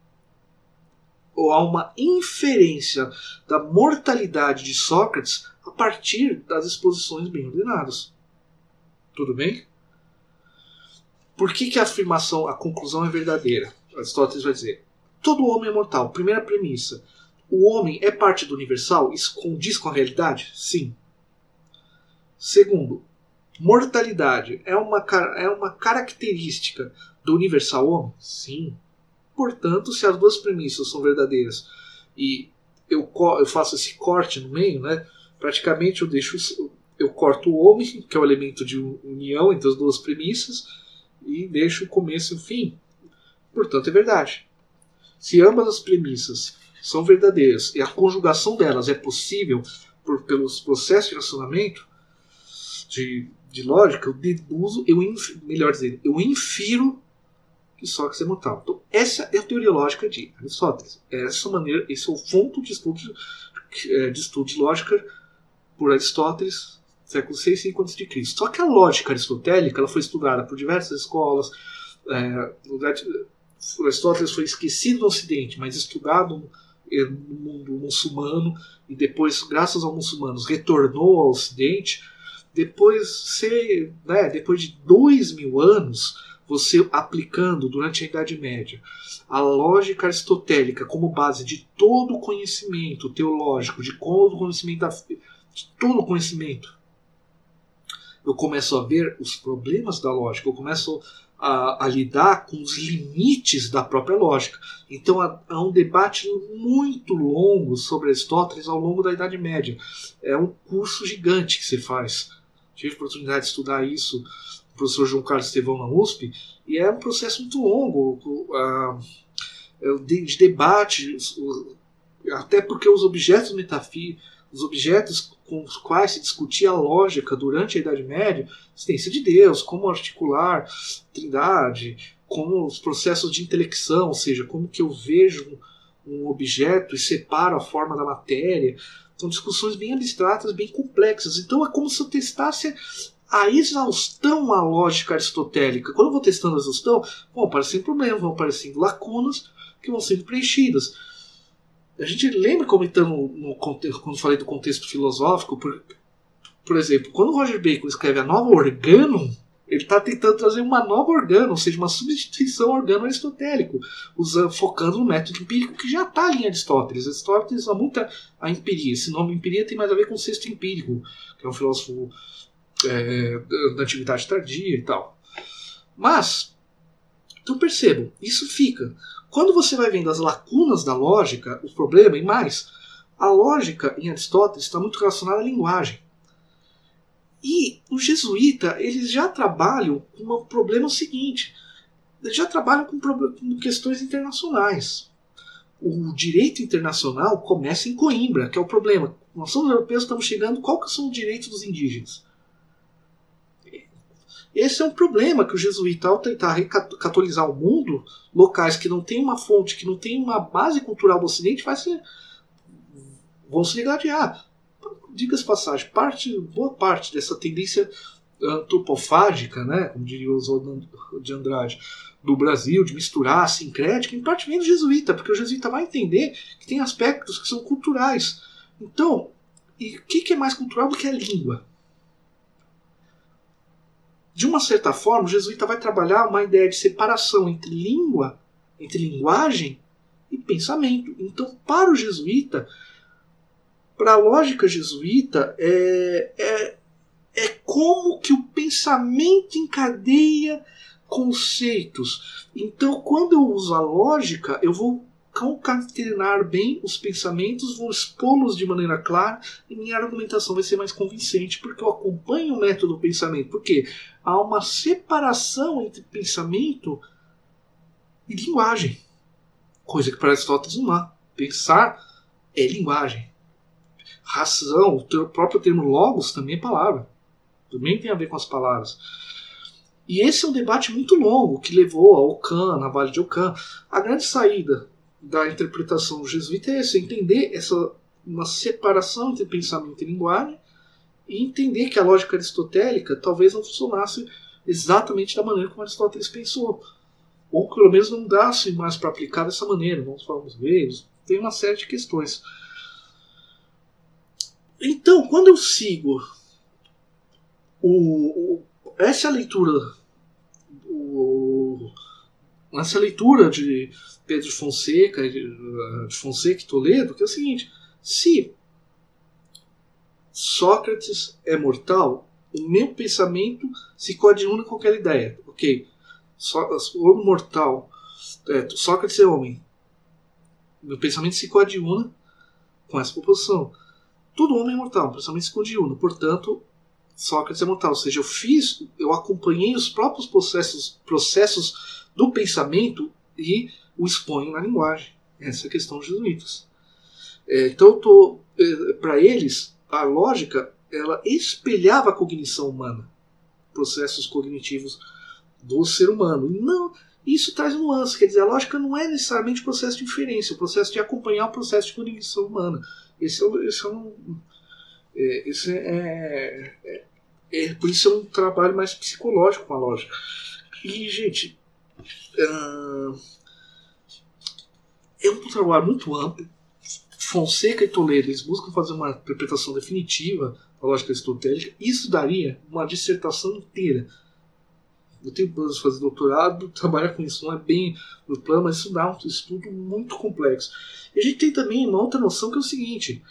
ou há uma inferência da mortalidade de Sócrates a partir das exposições bem ordenadas. Tudo bem? Por que, que a afirmação, a conclusão é verdadeira? Aristóteles vai dizer: todo homem é mortal. Primeira premissa. O homem é parte do universal? Isso condiz com a realidade? Sim. Segundo, mortalidade é uma, é uma característica do universal homem? Sim. Portanto, se as duas premissas são verdadeiras e eu, eu faço esse corte no meio, né, praticamente eu deixo eu corto o homem, que é o elemento de união entre as duas premissas, e deixo o começo e o fim. Portanto, é verdade. Se ambas as premissas são verdadeiras e a conjugação delas é possível por, pelos processos de relacionamento, de, de lógica, eu deduzo, eu melhor dizer, eu infiro que Sócrates é mortal. Então, essa é a teoria lógica de Aristóteles. Essa maneira, esse é o ponto de estudo é, de, estudo de lógica por Aristóteles, século 6 e 5 a.C. Só que a lógica aristotélica ela foi estudada por diversas escolas. É, Aristóteles foi esquecido no Ocidente, mas estudado no mundo muçulmano e depois, graças aos muçulmanos, retornou ao Ocidente. Depois, se, né, depois de dois mil anos, você aplicando durante a Idade Média a lógica aristotélica como base de todo o conhecimento teológico, de todo o conhecimento, da, de todo o conhecimento, eu começo a ver os problemas da lógica, eu começo a, a, lidar com os limites da própria lógica. Então há, há, um debate muito longo sobre Aristóteles ao longo da Idade Média. É um curso gigante que se faz. Tive a oportunidade de estudar isso professor João Carlos Estevão na USP, e é um processo muito longo de, de, debate, até porque os objetos metafísicos, os objetos com os quais se discutia a lógica durante a Idade Média, existência de Deus, como articular trindade, como os processos de intelecção, ou seja, como que eu vejo um objeto e separo a forma da matéria. São discussões bem abstratas, bem complexas. Então é como se eu testasse a exaustão a lógica aristotélica. Quando eu vou testando a exaustão, vão aparecendo problemas, vão aparecendo lacunas que vão sendo preenchidas. A gente lembra comentando no, contexto, quando falei do contexto filosófico, por, por exemplo, quando Roger Bacon escreve a nova organum, ele está tentando trazer uma nova organo, ou seja, uma substituição organo aristotélico, usando, focando no método empírico que já está em Aristóteles. Aristóteles usa muito a empiria. Esse nome empiria tem mais a ver com o sexto empírico, que é um filósofo é, da antiguidade tardia e tal. Mas, então percebam, isso fica. Quando você vai vendo as lacunas da lógica, o problema, e mais, a lógica em Aristóteles está muito relacionada à linguagem. E o jesuíta, eles já trabalham com o problema seguinte: eles já trabalham com, com questões internacionais. O direito internacional começa em Coimbra, que é o problema. Nós somos europeus, estamos chegando. Qual que são os direitos dos indígenas? Esse é um problema que o jesuíta, ao tentar recatolizar o mundo, locais que não têm uma fonte, que não têm uma base cultural do Ocidente, vai ser, vão se degladiar. Diga-se passagem, parte, boa parte dessa tendência antropofágica, né, como diria o de Andrade, do Brasil, de misturar a sincrética, em parte vem do jesuíta, porque o jesuíta vai entender que tem aspectos que são culturais. Então, e o que, que é mais cultural do que a língua? De uma certa forma, o jesuíta vai trabalhar uma ideia de separação entre língua, entre linguagem e pensamento. Então, para o jesuíta, para a lógica jesuíta, é, é, é como que o pensamento encadeia conceitos. Então, quando eu uso a lógica, eu vou concatenar bem os pensamentos, vou expô-los de maneira clara e minha argumentação vai ser mais convincente porque eu acompanho o método do pensamento. Porque há uma separação entre pensamento e linguagem, coisa que para Aristóteles não há. Pensar é linguagem. Razão, o próprio termo logos também é palavra. Também tem a ver com as palavras. E esse é um debate muito longo que levou a Ockham, na Vale de Ockham. A grande saída da interpretação jesuíta é essa, entender essa uma separação entre pensamento e linguagem e entender que a lógica aristotélica talvez não funcionasse exatamente da maneira como Aristóteles pensou. Ou pelo menos não dasse mais para aplicar dessa maneira, vamos vamos ver, tem uma série de questões. Então, quando eu sigo o, o essa leitura o, essa leitura de Pedro de Fonseca, de, de Fonseca e Toledo, que é o seguinte: se Sócrates é mortal, o meu pensamento se coadjuna com aquela ideia. Ok, o mortal, é, Sócrates é homem. Meu pensamento se coadjuna com essa proposição. Todo homem é mortal, o pensamento se coadjuna. Portanto, Sócrates é mortal. Ou seja, eu fiz, eu acompanhei os próprios processos, processos do pensamento e o exponho na linguagem. Essa é a questão dos jesuítas. É, então, é, para eles, a lógica ela espelhava a cognição humana, processos cognitivos do ser humano. Não, isso traz nuance, quer dizer, a lógica não é necessariamente processo de inferência, o processo de acompanhar o processo de cognição humana. Esse é, esse é um. É, esse é, é, é, por isso é um trabalho mais psicológico com a lógica. E, gente, é um trabalho muito amplo. Fonseca e Toledo eles buscam fazer uma interpretação definitiva da lógica aristotélica. Isso daria uma dissertação inteira. Eu tenho planos de fazer doutorado, trabalhar com isso não é bem no plano, mas isso dá um estudo muito complexo. E a gente tem também uma outra noção que é o seguinte: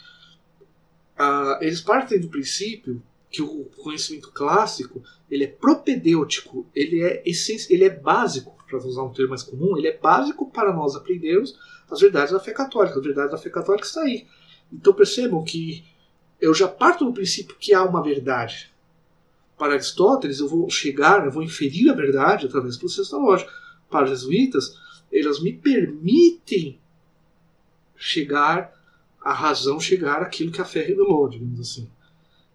uh, eles partem do princípio que o conhecimento clássico ele é propedêutico, ele é essência, ele é básico, para usar um termo mais comum, ele é básico para nós aprendermos as verdades da fé católica. As verdades da fé católica está aí. Então percebam que eu já parto do princípio que há uma verdade. Para Aristóteles, eu vou chegar, eu vou inferir a verdade através do processo da lógica. Para os jesuítas, elas me permitem chegar à razão, chegar àquilo que a fé revelou, digamos assim.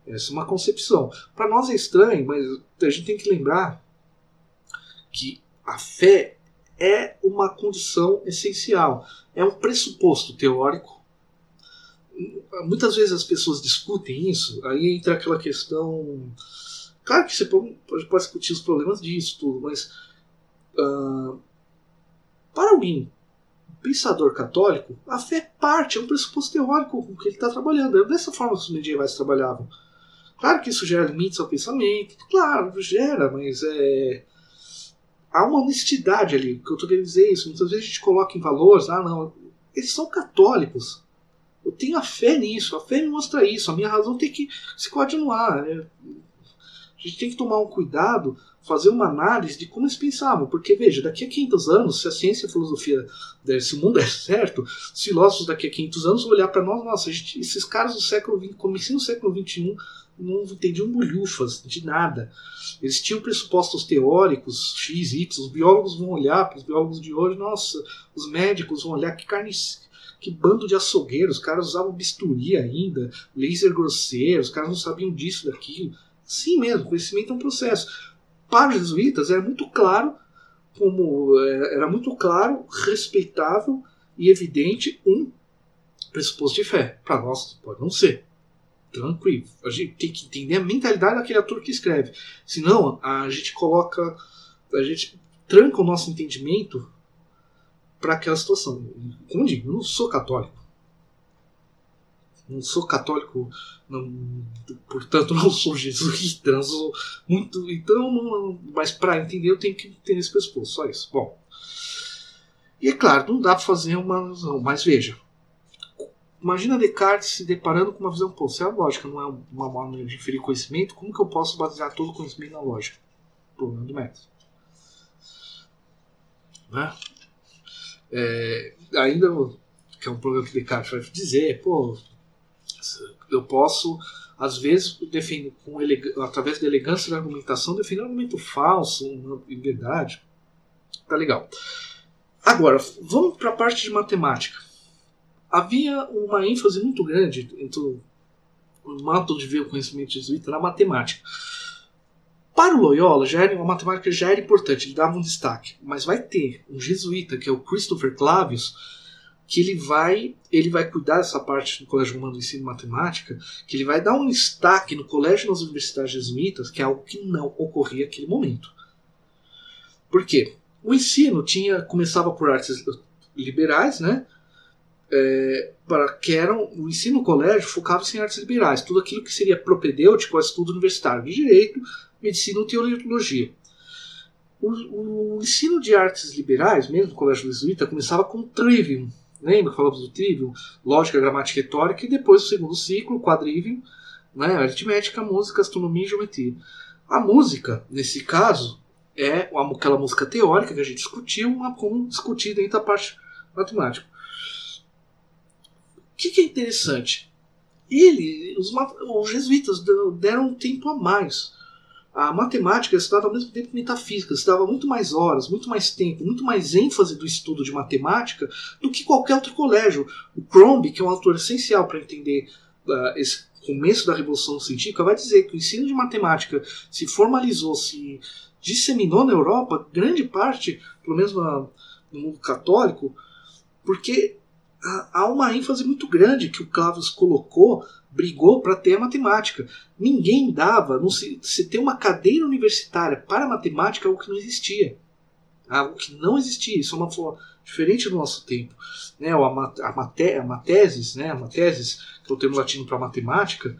Essa é uma concepção. Para nós é estranho, mas a gente tem que lembrar que a fé é uma condição essencial, é um pressuposto teórico. Muitas vezes as pessoas discutem isso, aí entra aquela questão. Claro que você pode, pode discutir os problemas disso, tudo, mas uh, para alguém pensador católico, a fé é parte, é um pressuposto teórico com que ele está trabalhando. É dessa forma que os medievais trabalhavam. Claro que isso gera limites ao pensamento, claro, gera, mas é. Há uma honestidade ali, que eu estou querendo dizer isso. Muitas vezes a gente coloca em valores, ah, não, eles são católicos. Eu tenho a fé nisso, a fé me mostra isso, a minha razão tem que se continuar. Né? A gente tem que tomar um cuidado, fazer uma análise de como eles pensavam. Porque, veja, daqui a 500 anos, se a ciência e a filosofia, se o mundo é certo, os filósofos daqui a 500 anos vão olhar para nós, nossa, gente, esses caras do século XX, comecei no século XXI, não entendiam bolhufas de nada. Eles tinham pressupostos teóricos, X, Y. Os biólogos vão olhar para os biólogos de hoje, nossa, os médicos vão olhar que carne. Que bando de açougueiros, os caras usavam bisturi ainda, laser grosseiro, os caras não sabiam disso, daquilo. Sim mesmo, conhecimento é um processo. Para os jesuítas era muito claro, como é, era muito claro, respeitável e evidente um pressuposto de fé. Para nós pode não ser tranquilo. A gente tem que entender a mentalidade daquele ator que escreve. Senão, a gente coloca. A gente tranca o nosso entendimento para aquela situação. Como digo, eu não sou católico. Não sou católico, não, portanto não sou jesuíta, não sou muito. Então, não, mas para entender eu tenho que ter esse pressuposto, só isso. Bom. E é claro, não dá para fazer uma. Mas veja, Imagina Descartes se deparando com uma visão, pô, se a lógica não é uma maneira de inferir conhecimento, como que eu posso basear todo o conhecimento na lógica? Problema do método. Né? É, ainda, que é um problema que Descartes vai dizer, pô, eu posso, às vezes, defender, com através da elegância da argumentação, defender um argumento falso, uma verdade. Tá legal. Agora, vamos para a parte de matemática. Havia uma ênfase muito grande entre o modo de ver o conhecimento jesuíta na matemática. Para o Loyola, já era, a matemática já era importante, ele dava um destaque. Mas vai ter um jesuíta, que é o Christopher Clavius, que ele vai ele vai cuidar dessa parte do Colégio Romano do Ensino Matemática, que ele vai dar um destaque no colégio nas universidades jesuítas, que é algo que não ocorria naquele momento. Por quê? O ensino tinha começava por artes liberais, né? É, para que eram o ensino no colégio focava-se em artes liberais, tudo aquilo que seria propedêutico ao estudo universitário de direito, medicina ou teologia. O, o, ensino de artes liberais, mesmo no colégio jesuíta, começava com o trivium. Lembra que falamos do trivium? Lógica, gramática e retórica, e depois o segundo ciclo, quadrivium, né, aritmética, música, astronomia e geometria. A música, nesse caso, é aquela música teórica que a gente discutiu, como discutida dentro da parte matemática. O que, que é interessante? Ele, os, os jesuítas deram um tempo a mais a matemática estudava ao mesmo tempo que metafísica, se dava muito mais horas, muito mais tempo, muito mais ênfase do estudo de matemática do que qualquer outro colégio. O Crombie, que é um autor essencial para entender uh, esse começo da Revolução Científica, vai dizer que o ensino de matemática se formalizou, se disseminou na Europa, grande parte, pelo menos no mundo católico, porque há uma ênfase muito grande que o Clavius colocou brigou para ter a matemática. Ninguém dava, não se, se ter uma cadeira universitária para matemática algo que não existia. Algo que não existia. Isso é uma forma diferente do nosso tempo. Né? A, a, mate, a né? a que é o termo latino para matemática,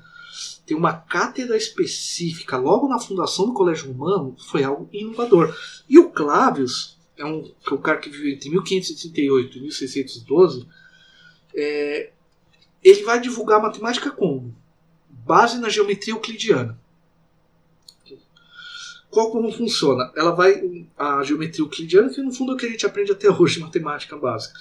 tem uma cátedra específica logo na fundação do Colégio Romano, foi algo inovador. E o Clavius, é um, que é um cara que viveu entre 1538 e 1612, é, ele vai divulgar matemática como? Base na geometria euclidiana. Qual como funciona? Ela vai a geometria euclidiana, que no fundo é o que a gente aprende até hoje em matemática básica,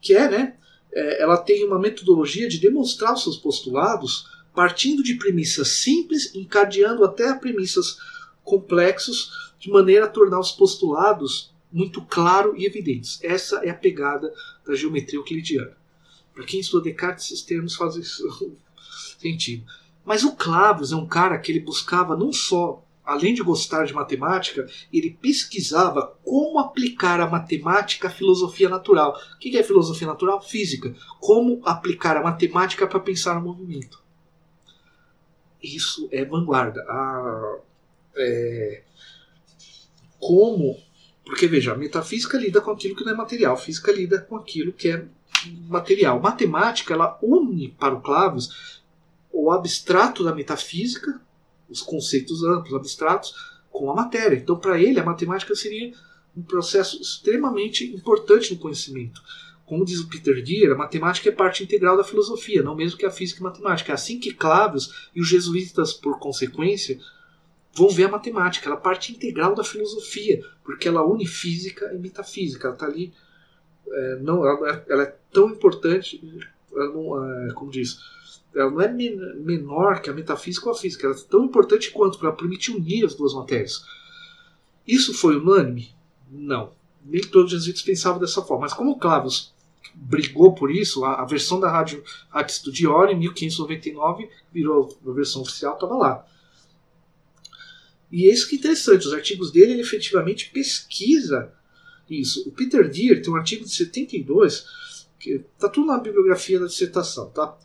que é, né, é, ela tem uma metodologia de demonstrar os seus postulados partindo de premissas simples, encadeando até premissas complexos, de maneira a tornar os postulados muito claros e evidentes. Essa é a pegada da geometria euclidiana. Para quem estuda Descartes, esses termos fazem sentido. Mas o Clavius é um cara que ele buscava não só, além de gostar de matemática, ele pesquisava como aplicar a matemática à filosofia natural. O que é filosofia natural? Física. Como aplicar a matemática para pensar no movimento. Isso é vanguarda. A, é, como. Porque veja, a metafísica lida com aquilo que não é material, a física lida com aquilo que é material. Matemática ela une para o Clavius o abstrato da metafísica, os conceitos amplos, abstratos, com a matéria. Então, para ele, a matemática seria um processo extremamente importante no conhecimento. Como diz o Peter Deer, a matemática é parte integral da filosofia, não mesmo que a física e a matemática. É assim que Clavius e os jesuítas, por consequência, vão ver a matemática. Ela é parte integral da filosofia, porque ela une física e metafísica. Ela está ali é, não, ela, ela, é tão importante, não, é, como diz, ela não é menor que a metafísica ou a física, ela é tão importante quanto para permitir unir as duas matérias. Isso foi unânime? Não. Nem todos os jesuítas pensavam dessa forma. Mas como Clavius brigou por isso, a, a versão da Rádio Arte Studiore, em 1599, virou a versão oficial, estava lá. E é isso que é interessante, os artigos dele, ele efetivamente pesquisa isso. O Peter Deer tem um artigo de 72, está tudo na bibliografia da dissertação, tá?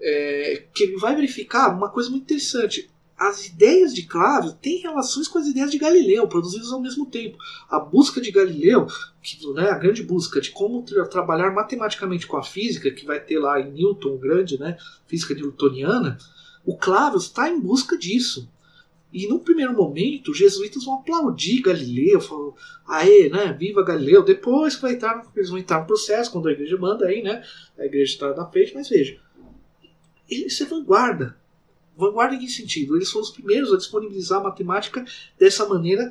É, que ele vai verificar uma coisa muito interessante. As ideias de Clávio têm relações com as ideias de Galileu, produzidas ao mesmo tempo. A busca de Galileu, que, né, a grande busca de como tra trabalhar matematicamente com a física, que vai ter lá em Newton, grande, né, física newtoniana, o Clávio está em busca disso. E num primeiro momento, os jesuítas vão aplaudir Galileu, falam, aê, né, viva Galileu. Depois vai entrar, eles vão entrar no processo, quando a igreja manda aí, né, a igreja está na frente, mas veja, isso é vanguarda. Vanguarda em que sentido? Eles foram os primeiros a disponibilizar a matemática dessa maneira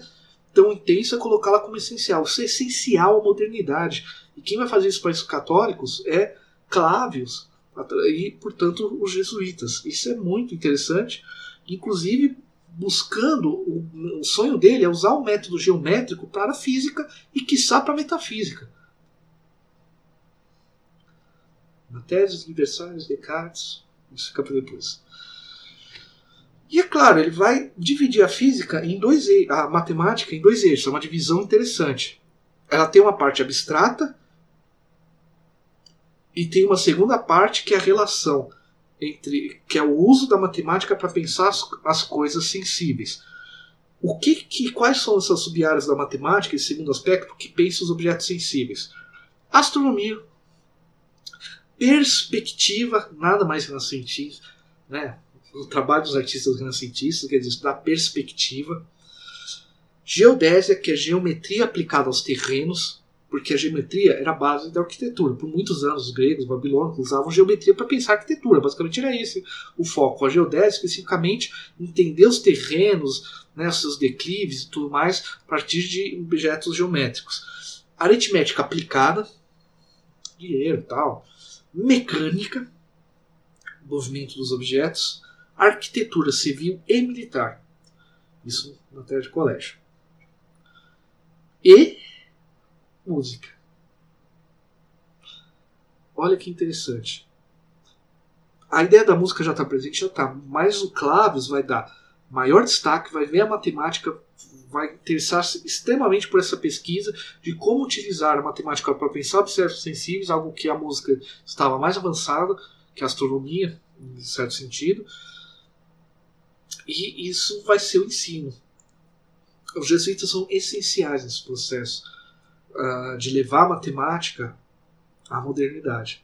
tão intensa colocá-la como essencial. Isso é essencial à modernidade. E quem vai fazer isso para os católicos é Clávios e, portanto, os jesuítas. Isso é muito interessante, inclusive buscando o, o sonho dele é usar o método geométrico para a física e quiçá para a metafísica. Tese universais, Descartes, isso fica para depois. E é claro, ele vai dividir a física em dois a matemática em dois eixos, é uma divisão interessante. Ela tem uma parte abstrata e tem uma segunda parte que é a relação entre que é o uso da matemática para pensar as, as, coisas sensíveis. O que, que quais são essas sub-áreas da matemática, esse segundo aspecto que pensa os objetos sensíveis? Astronomia, perspectiva, nada mais renascentista, né? O trabalho dos artistas renascentistas, quer dizer, estudar perspectiva. Geodésia, que é geometria aplicada aos terrenos, porque a geometria era a base da arquitetura. Por muitos anos, os gregos, os babilônicos usavam geometria para pensar arquitetura. Basicamente era esse o foco. A geodésia, especificamente, entender os terrenos, né, seus declives e tudo mais, a partir de objetos geométricos. Aritmética aplicada, dinheiro tal. Mecânica, movimento dos objetos. Arquitetura civil e militar. Isso na matéria de colégio. E música. Olha que interessante. A ideia da música já está presente, já está, mas o Clavius vai dar maior destaque, vai ver a matemática, vai interessar-se extremamente por essa pesquisa de como utilizar a matemática para pensar objetos sensíveis, algo que a música estava mais avançada que a astronomia, em certo sentido. E isso vai ser o ensino. Os jesuítas são essenciais nesse processo uh, de levar a matemática à modernidade.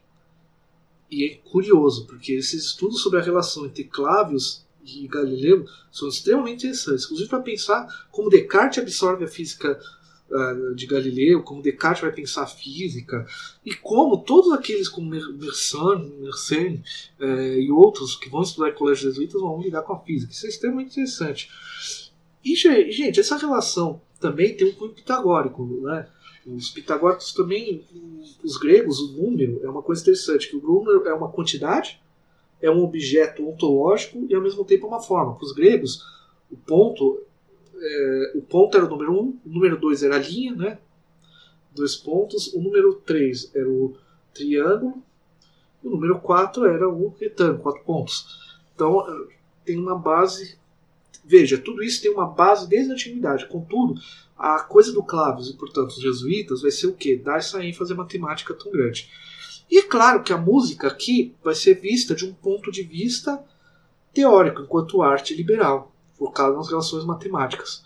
E é curioso, porque esses estudos sobre a relação entre Clavius e Galileu são extremamente interessantes, inclusive para pensar como Descartes absorve a física uh, de Galileu, como Descartes vai pensar a física, e como todos aqueles como Mersenne uh, e outros que vão estudar em colégios jesuítas vão lidar com a física. Isso é extremamente interessante. E, gente, essa relação também tem um cunho pitagórico, né? Os pitagóricos também, os gregos, o número é uma coisa interessante, que o número é uma quantidade, é um objeto ontológico e ao mesmo tempo é uma forma. Para os gregos, o ponto, é, o ponto era o número 1, um, o número 2 era a linha, né? dois pontos, o número 3 era o triângulo, e o número 4 era o retângulo, quatro pontos. Então tem uma base. Veja, tudo isso tem uma base desde a antiguidade. Contudo, a coisa do Clavius e, portanto, os jesuítas vai ser o quê? Dar essa ênfase matemática tão grande. E é claro que a música aqui vai ser vista de um ponto de vista teórico, enquanto arte liberal, focado nas relações matemáticas.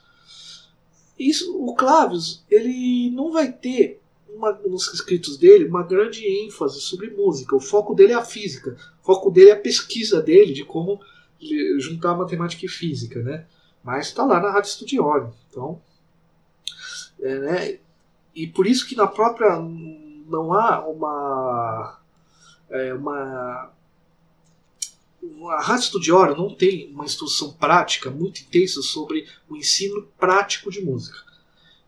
Isso, o Clavius ele não vai ter uma, nos escritos dele uma grande ênfase sobre música. O foco dele é a física. O foco dele é a pesquisa dele de como juntar matemática e física, né? Mas está lá na Rádio Studione. Então, é, né? E por isso que na própria não há uma é, uma a Rádio Studioro não tem uma instrução prática muito intensa sobre o ensino prático de música.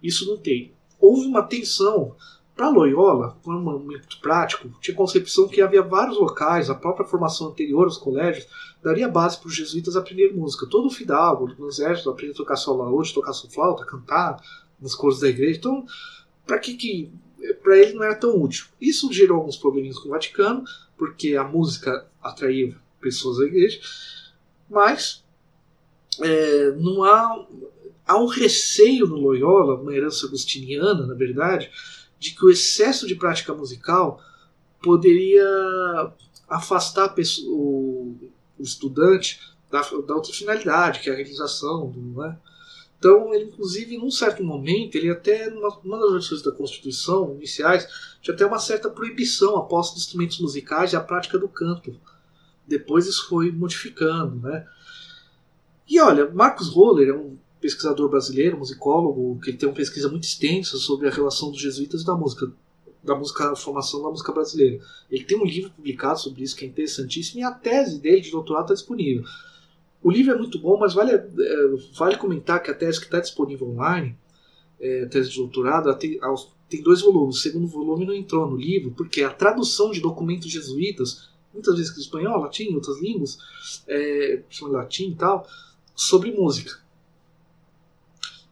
Isso não tem. Houve uma tensão para Loyola, por um momento prático, tinha concepção que havia vários locais, a própria formação anterior aos colégios, daria base para os jesuítas aprenderem música. Todo o fidalgo, no exército, aprende a tocar sua laúde, tocar sua flauta, cantar, nos coros da igreja. Então, para que que para ele não era tão útil. Isso gerou alguns probleminhas com o Vaticano, porque a música atraía pessoas à igreja, mas é, não há há um receio no Loyola, uma herança agostiniana, na verdade, de que o excesso de prática musical poderia afastar pessoa, o, o estudante da, da outra finalidade, que é a realização do, né, então, ele, inclusive, num certo momento, ele até, numa, numa das versões da Constituição iniciais, tinha até uma certa proibição a posse de instrumentos musicais e a prática do canto. Depois isso foi modificando, né? E olha, Marcos Roller é um pesquisador brasileiro, musicólogo, que tem uma pesquisa muito extensa sobre a relação dos jesuítas e da música, da música, formação da música brasileira. Ele tem um livro publicado sobre isso que é interessantíssimo e a tese dele de doutorado está disponível. O livro é muito bom, mas vale, é, vale comentar que a tese que está disponível online é, tese de doutorado, tem, tem dois volumes. O segundo volume não entrou no livro, porque a tradução de documentos jesuítas, muitas vezes em espanhol, latim, outras línguas, é, latim e tal, sobre música.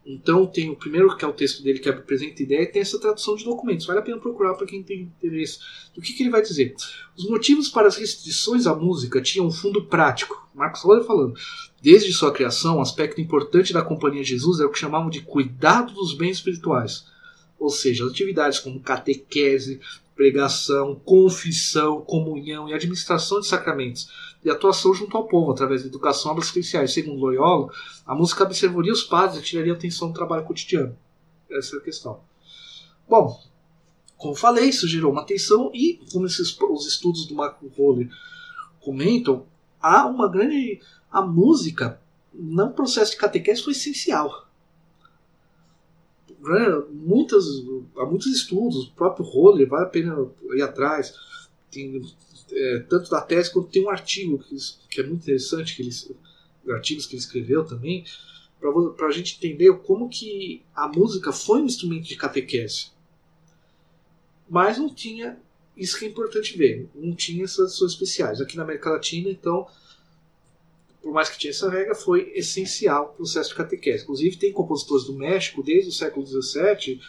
Então tem o primeiro que é o texto dele que apresenta ideia e tem essa tradução de documentos. Vale a pena procurar para quem tem interesse. O que, que, ele vai dizer? Os motivos para as restrições à música tinham um fundo prático. Marcos Roller falando. Desde sua criação, um aspecto importante da Companhia de Jesus era o que chamavam de cuidado dos bens espirituais. Ou seja, atividades como catequese, pregação, confissão, comunhão e administração de sacramentos e atuação junto ao povo através da educação assistenciais. Segundo Loyola, a música observaria os padres e tiraria atenção do trabalho cotidiano. Essa é a questão. Bom, como falei, isso gerou uma atenção e, como esses, os estudos do Marco Roller comentam, há uma grande. A música, no processo de catequese, foi essencial. Né, muitas, há muitos estudos, o próprio Roller, vale a pena ir atrás. Tem, é, tanto da tese quanto tem um artigo que, que é muito interessante, que ele, artigos que ele escreveu também, para a gente entender como que a música foi um instrumento de catequese. Mas não tinha, isso que é importante ver, não tinha essas ações especiais. Aqui na América Latina, então, por mais que tinha essa regra, foi essencial o processo de catequese. Inclusive, tem compositores do México, desde o século XVII,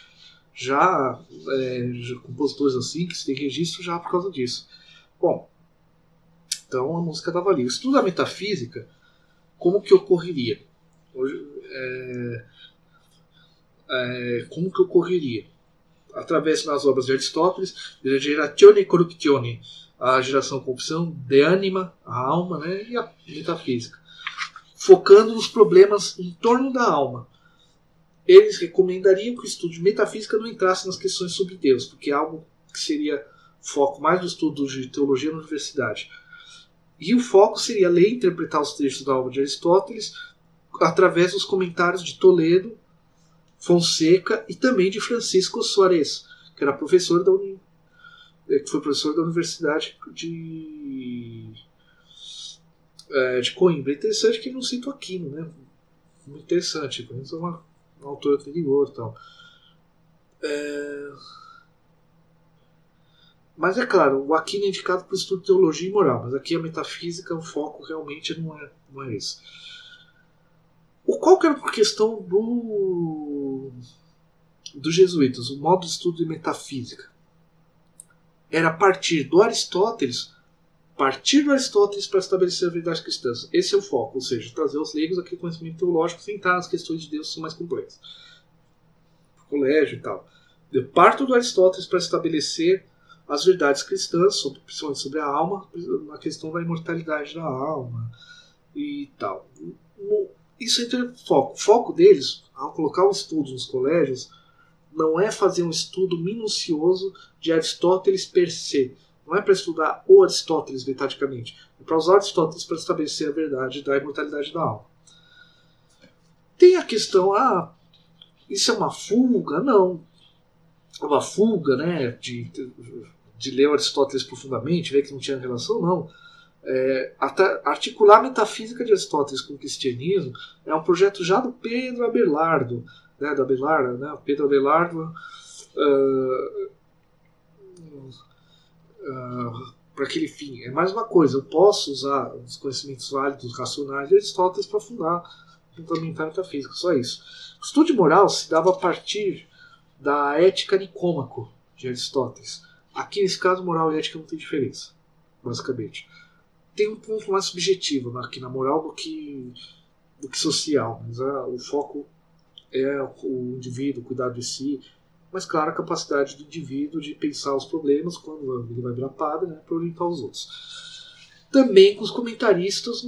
já, é, já compositores assim, que se tem registro já por causa disso. Bom, então a música estava ali. O estudo da metafísica, como que ocorreria? É, é, como que ocorreria? Através das obras de Aristóteles, de Geratione Corruptione, a geração corrupção, de anima, a alma, né, e a metafísica, focando nos problemas em torno da alma. Eles recomendariam que o estudo de metafísica não entrasse nas questões sobre Deus, porque é algo que seria foco mais no estudo de teologia na universidade. E o foco seria ler e interpretar os textos da obra de Aristóteles através dos comentários de Toledo, Fonseca e também de Francisco Soares, que era professor da Uni... É, que foi professor da Universidade de é, de Coimbra. interessante que ele não cita Aquino, né? Muito interessante, pelo menos é uma, autora anterior tal. É... Mas é claro, o Aquino é indicado para o estudo de teologia e moral, mas aqui a metafísica, o foco realmente não é, não é esse. O qual que era a questão do dos jesuítas, o modo de estudo de metafísica? Era partir do Aristóteles, partir do Aristóteles para estabelecer a verdade cristã. Esse é o foco, ou seja, trazer aos leigos aquele conhecimento teológico sem entrar nas questões de Deus que são mais complexas. Colégio e tal. Eu parto do Aristóteles para estabelecer as verdades cristãs, sobre, principalmente sobre a alma, na questão da imortalidade da alma e tal. Isso é o foco. O foco deles, ao colocar os estudos nos colégios, não é fazer um estudo minucioso de Aristóteles per se. Não é para estudar o Aristóteles metodicamente. É para usar Aristóteles para estabelecer a verdade da imortalidade da alma. Tem a questão, ah, isso é uma fuga? Não. É uma fuga, né? De, de ler Aristóteles profundamente, ver que não tinha relação, não. É, articular a metafísica de Aristóteles com o cristianismo é um projeto já do Pedro Abelardo, né, do Abelardo, né, Pedro Abelardo, uh, uh, para aquele fim. É mais uma coisa, eu posso usar os conhecimentos válidos, racionais de Aristóteles para fundar, fundamentar a metafísica, só isso. O estudo de moral se dava a partir da ética nicômaco de Aristóteles. Aqui, nesse caso, moral e ética não tem diferença, basicamente. Tem um ponto mais subjetivo aqui na moral do que, do que social, mas a, o foco é o indivíduo, cuidar de si, mas, claro, a capacidade do indivíduo de pensar os problemas quando ele vai virar padre, né, para orientar os outros. Também com os comentaristas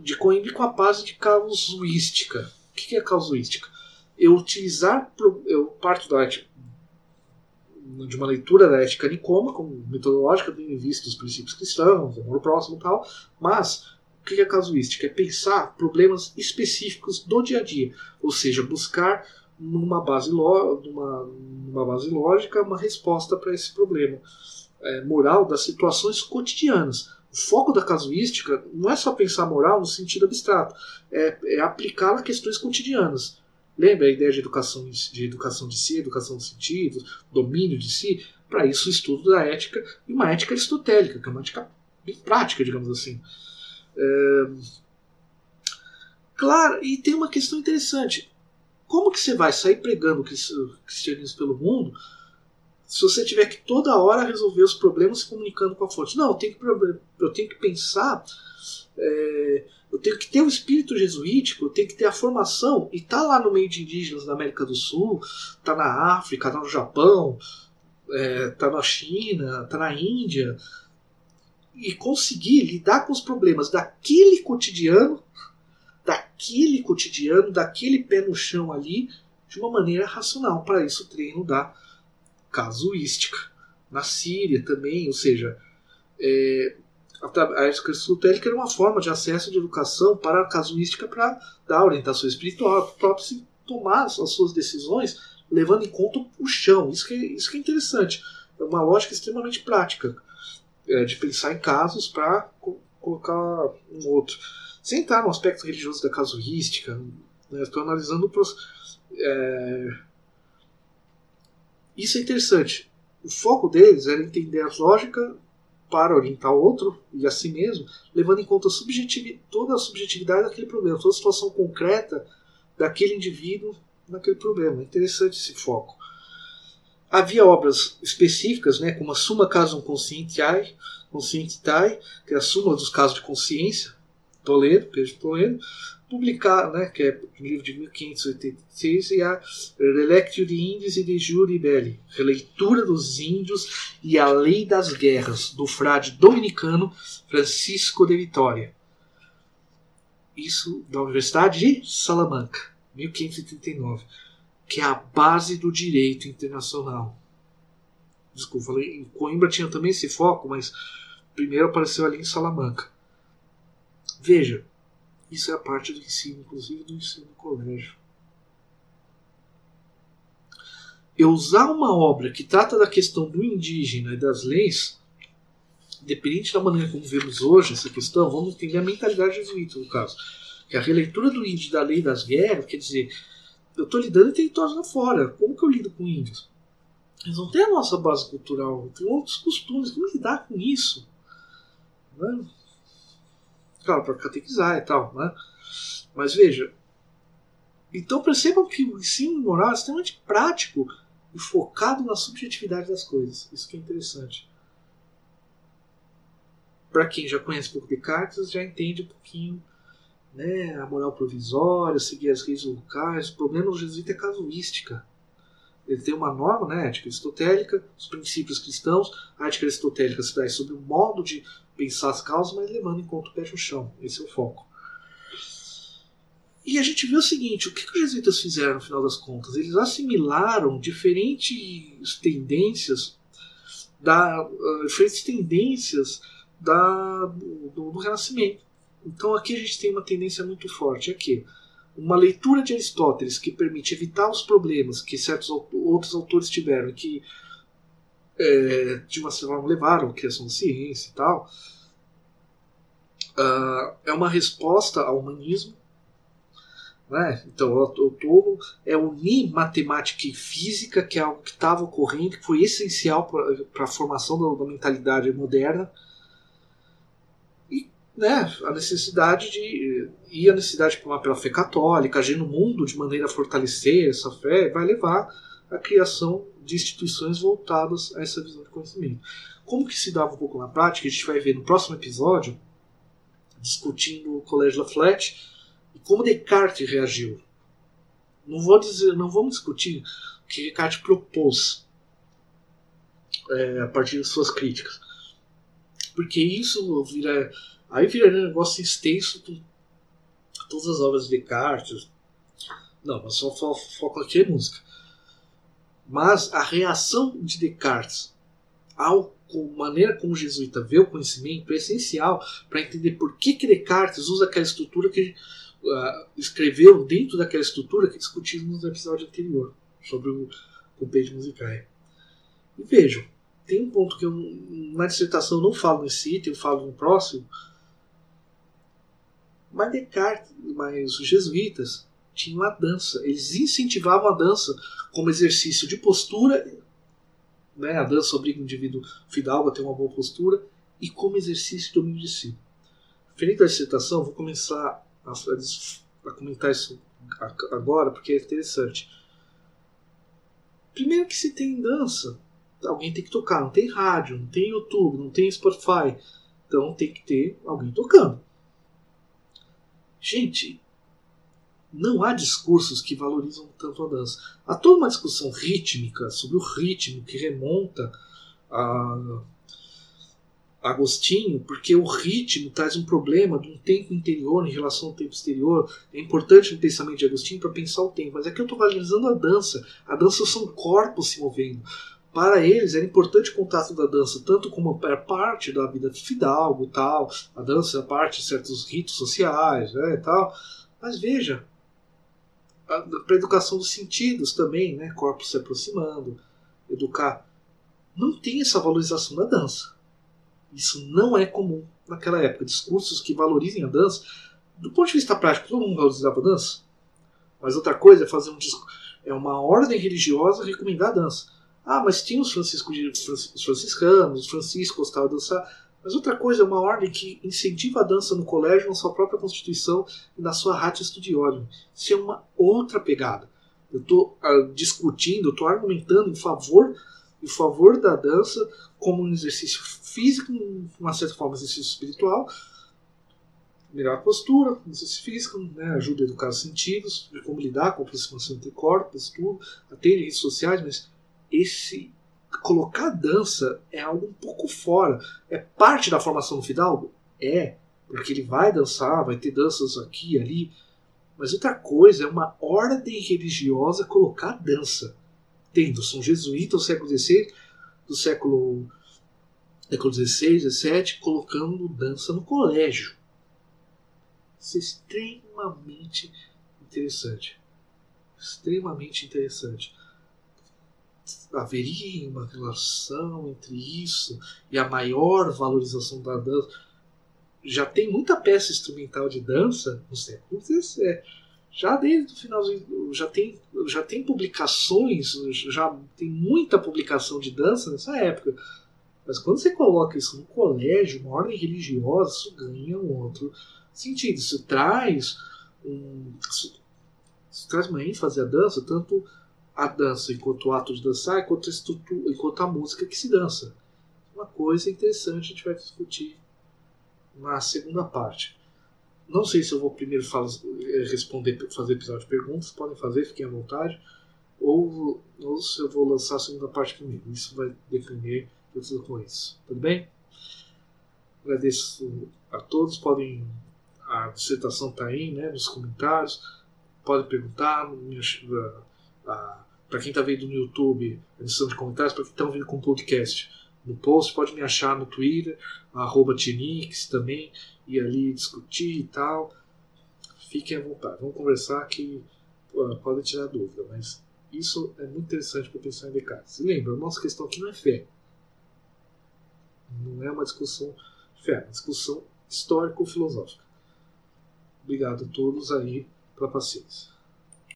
de Coimbra com a base de casuística. O que é casuística? Eu utilizar, eu parto da de uma leitura da ética Nicoma, como metodológica, tendo em vista os princípios cristãos, amor próximo e tal, mas o que é casuística? É pensar problemas específicos do dia a dia, ou seja, buscar numa base, numa, numa base lógica uma resposta para esse problema é, moral das situações cotidianas. O foco da casuística não é só pensar moral no sentido abstrato, é, é aplicá-la a questões cotidianas. Lembra a ideia de educação de educação de si, educação dos sentidos, domínio de si? Para isso, o estudo da ética e uma ética aristotélica, que é uma ética bem prática, digamos assim. É... Claro, e tem uma questão interessante. Como que você vai sair pregando o cristianismo pelo mundo se você tiver que toda hora resolver os problemas se comunicando com a fonte? Não, eu tenho que, eu tenho que pensar, é, eu tenho que ter o espírito jesuítico, eu tenho que ter a formação, e tá lá no meio de indígenas da América do Sul, tá na África, tá no Japão, é, tá na China, tá na Índia, e conseguir lidar com os problemas daquele cotidiano, daquele cotidiano, daquele pé no chão ali, de uma maneira racional. Para isso, o treino da casuística. Na Síria também, ou seja, é, a aristotélica era uma forma de acesso de educação para a casuística para dar orientação espiritual, para tomar as suas decisões levando em conta o chão. Isso que é, isso que é interessante. É uma lógica extremamente prática é, de pensar em casos para co colocar um outro. Sem entrar no aspecto religioso da casuística, né, estou analisando. É... Isso é interessante. O foco deles era entender a lógica para orientar o outro e a si mesmo, levando em conta a toda a subjetividade daquele problema, toda a situação concreta daquele indivíduo naquele problema. Interessante esse foco. Havia obras específicas, né, como a Suma Casum Conscientiae, Conscientiae, que é a Suma dos Casos de Consciência, Toledo, Pedro Toledo, publicar, né, que é um livro de 1586, e a Relectio de Índios e de Juri Belli, Releitura dos Índios e a Lei das Guerras, do frade dominicano Francisco de Vitória. Isso da Universidade de Salamanca. 1539, que é a base do direito internacional. Desculpa, em Coimbra tinha também esse foco, mas primeiro apareceu ali em Salamanca. Veja, isso é a parte do ensino, inclusive do ensino no colégio. Eu usar uma obra que trata da questão do indígena e das leis, independente da maneira como vemos hoje essa questão, vamos entender a mentalidade jesuíta no caso que a releitura do índio da lei das guerras, quer dizer, eu estou lidando em territórios lá fora. Como que eu lido com índios? Eles não têm a nossa base cultural, têm outros costumes. Como lidar com isso? Né? Claro, para catequizar e tal. Né? Mas veja, então percebam que o ensino moral é extremamente prático e focado na subjetividade das coisas. Isso que é interessante. Para quem já conhece um pouco Descartes, já entende um pouquinho né, a moral provisória, seguir as leis locais. O problema do jesuíta é casuística. Ele tem uma norma, né, ética aristotélica, os princípios cristãos. A ética aristotélica se dá sobre o modo de pensar as causas, mas levando em conta o pé no chão. Esse é o foco. E a gente vê o seguinte: o que, que os jesuítas fizeram no final das contas? Eles assimilaram diferentes tendências da uh, diferentes tendências da, do, do Renascimento. Então aqui a gente tem uma tendência muito forte aqui. Uma leitura de Aristóteles que permite evitar os problemas que certos outros autores tiveram, que é, de uma certa forma levaram criação da ciência e tal, uh, é uma resposta ao humanismo. Né? Então, o tomo é unir matemática e física, que é algo que estava ocorrendo, que foi essencial para a formação da, da mentalidade moderna né, a necessidade de e a necessidade de pela fé católica, agir no mundo de maneira a fortalecer essa fé, vai levar à criação de instituições voltadas a essa visão de conhecimento. Como que se dava um pouco na prática, a gente vai ver no próximo episódio, discutindo o Colégio Laflette e como Descartes reagiu. Não vou dizer, não vamos discutir o que Descartes propôs é, a partir de suas críticas, porque isso vira Aí viraria um negócio extenso com todas as obras de Descartes. Não, mas só foco aqui é música. Mas a reação de Descartes ao maneira como o jesuíta vê o conhecimento é essencial para entender por que, que Descartes usa aquela estrutura que uh, escreveu dentro daquela estrutura que discutimos no episódio anterior sobre o compêndio musical. E vejam, tem um ponto que eu, na dissertação eu não falo nesse item, eu falo no próximo, mas Descartes, mas os jesuítas tinham a dança. Eles incentivavam a dança como exercício de postura, né? a dança obriga o indivíduo fidalgo a ter uma boa postura, e como exercício de domínio de si. Diferente da dissertação, vou começar a, a, a comentar isso agora, porque é interessante. Primeiro que se tem dança, alguém tem que tocar, não tem rádio, não tem YouTube, não tem Spotify, então tem que ter alguém tocando. Gente, não há discursos que valorizam tanto a dança. Há toda uma discussão rítmica sobre o ritmo que remonta a Agostinho, porque o ritmo traz um problema de um tempo interior em relação ao tempo exterior. É importante no pensamento de Agostinho para pensar o tempo, mas aqui eu estou valorizando a dança. A dança são corpos se movendo. Para eles era importante o contato da dança, tanto como parte da vida fidalgo, tal. A dança é parte de certos ritos sociais, né, tal. Mas veja, para educação dos sentidos também, né, corpos se aproximando, educar. Não tem essa valorização da dança. Isso não é comum naquela época. Discursos que valorizem a dança. Do ponto de vista prático, todo mundo valorizava a dança. Mas outra coisa é fazer um. É uma ordem religiosa recomendar a dança. Ah, mas tinha os, francisco, os franciscanos, os franciscos gostavam de dançar. Mas outra coisa é uma ordem que incentiva a dança no colégio, na sua própria constituição e na sua ratio studiorum. Isso é uma outra pegada. Eu estou uh, discutindo, eu estou argumentando em favor, em favor da dança como um exercício físico, uma certa forma, um exercício espiritual, melhor postura, exercício físico, né, ajuda a educar os sentidos, de como lidar com a aproximação entre corpos, tudo, atende redes sociais, mas esse colocar dança é algo um pouco fora. É parte da formação do Fidalgo? É, porque ele vai dançar, vai ter danças aqui e ali. Mas outra coisa é uma ordem religiosa colocar dança. Tendo São Jesuíta do século XVI, do século século XVI, XVII, colocando dança no colégio. Isso é extremamente interessante. Extremamente interessante. Haveria uma relação entre isso e a maior valorização da dança. Já tem muita peça instrumental de dança no século XVII. Já desde o final, já tem, já tem publicações, já tem muita publicação de dança nessa época mas quando você coloca isso no colégio, uma ordem religiosa, isso ganha um outro sentido. Isso traz, um, isso, isso traz uma ênfase à dança, tanto a dança enquanto ato de dançar, enquanto a, enquanto a música que se dança. Uma coisa interessante a gente vai discutir na segunda parte. Não sei se eu vou primeiro faz, responder, fazer episódio de perguntas, podem fazer, fiquem à vontade, ou, ou se eu vou lançar a segunda parte primeiro. Isso vai depender tudo com isso. Tudo bem? Agradeço a todos. Podem. A dissertação está aí né, nos comentários. Podem perguntar. Para quem está vendo no YouTube, a edição de comentários. Para quem está ouvindo com podcast no post, pode me achar no Twitter, arroba Tinix também, e ali discutir e tal. Fiquem à vontade. Vamos conversar que podem tirar dúvida, mas isso é muito interessante para pensar em Descartes. lembra, a nossa questão aqui não é fé. Não é uma discussão de fé, é uma discussão histórico-filosófica. Obrigado a todos aí pela paciência.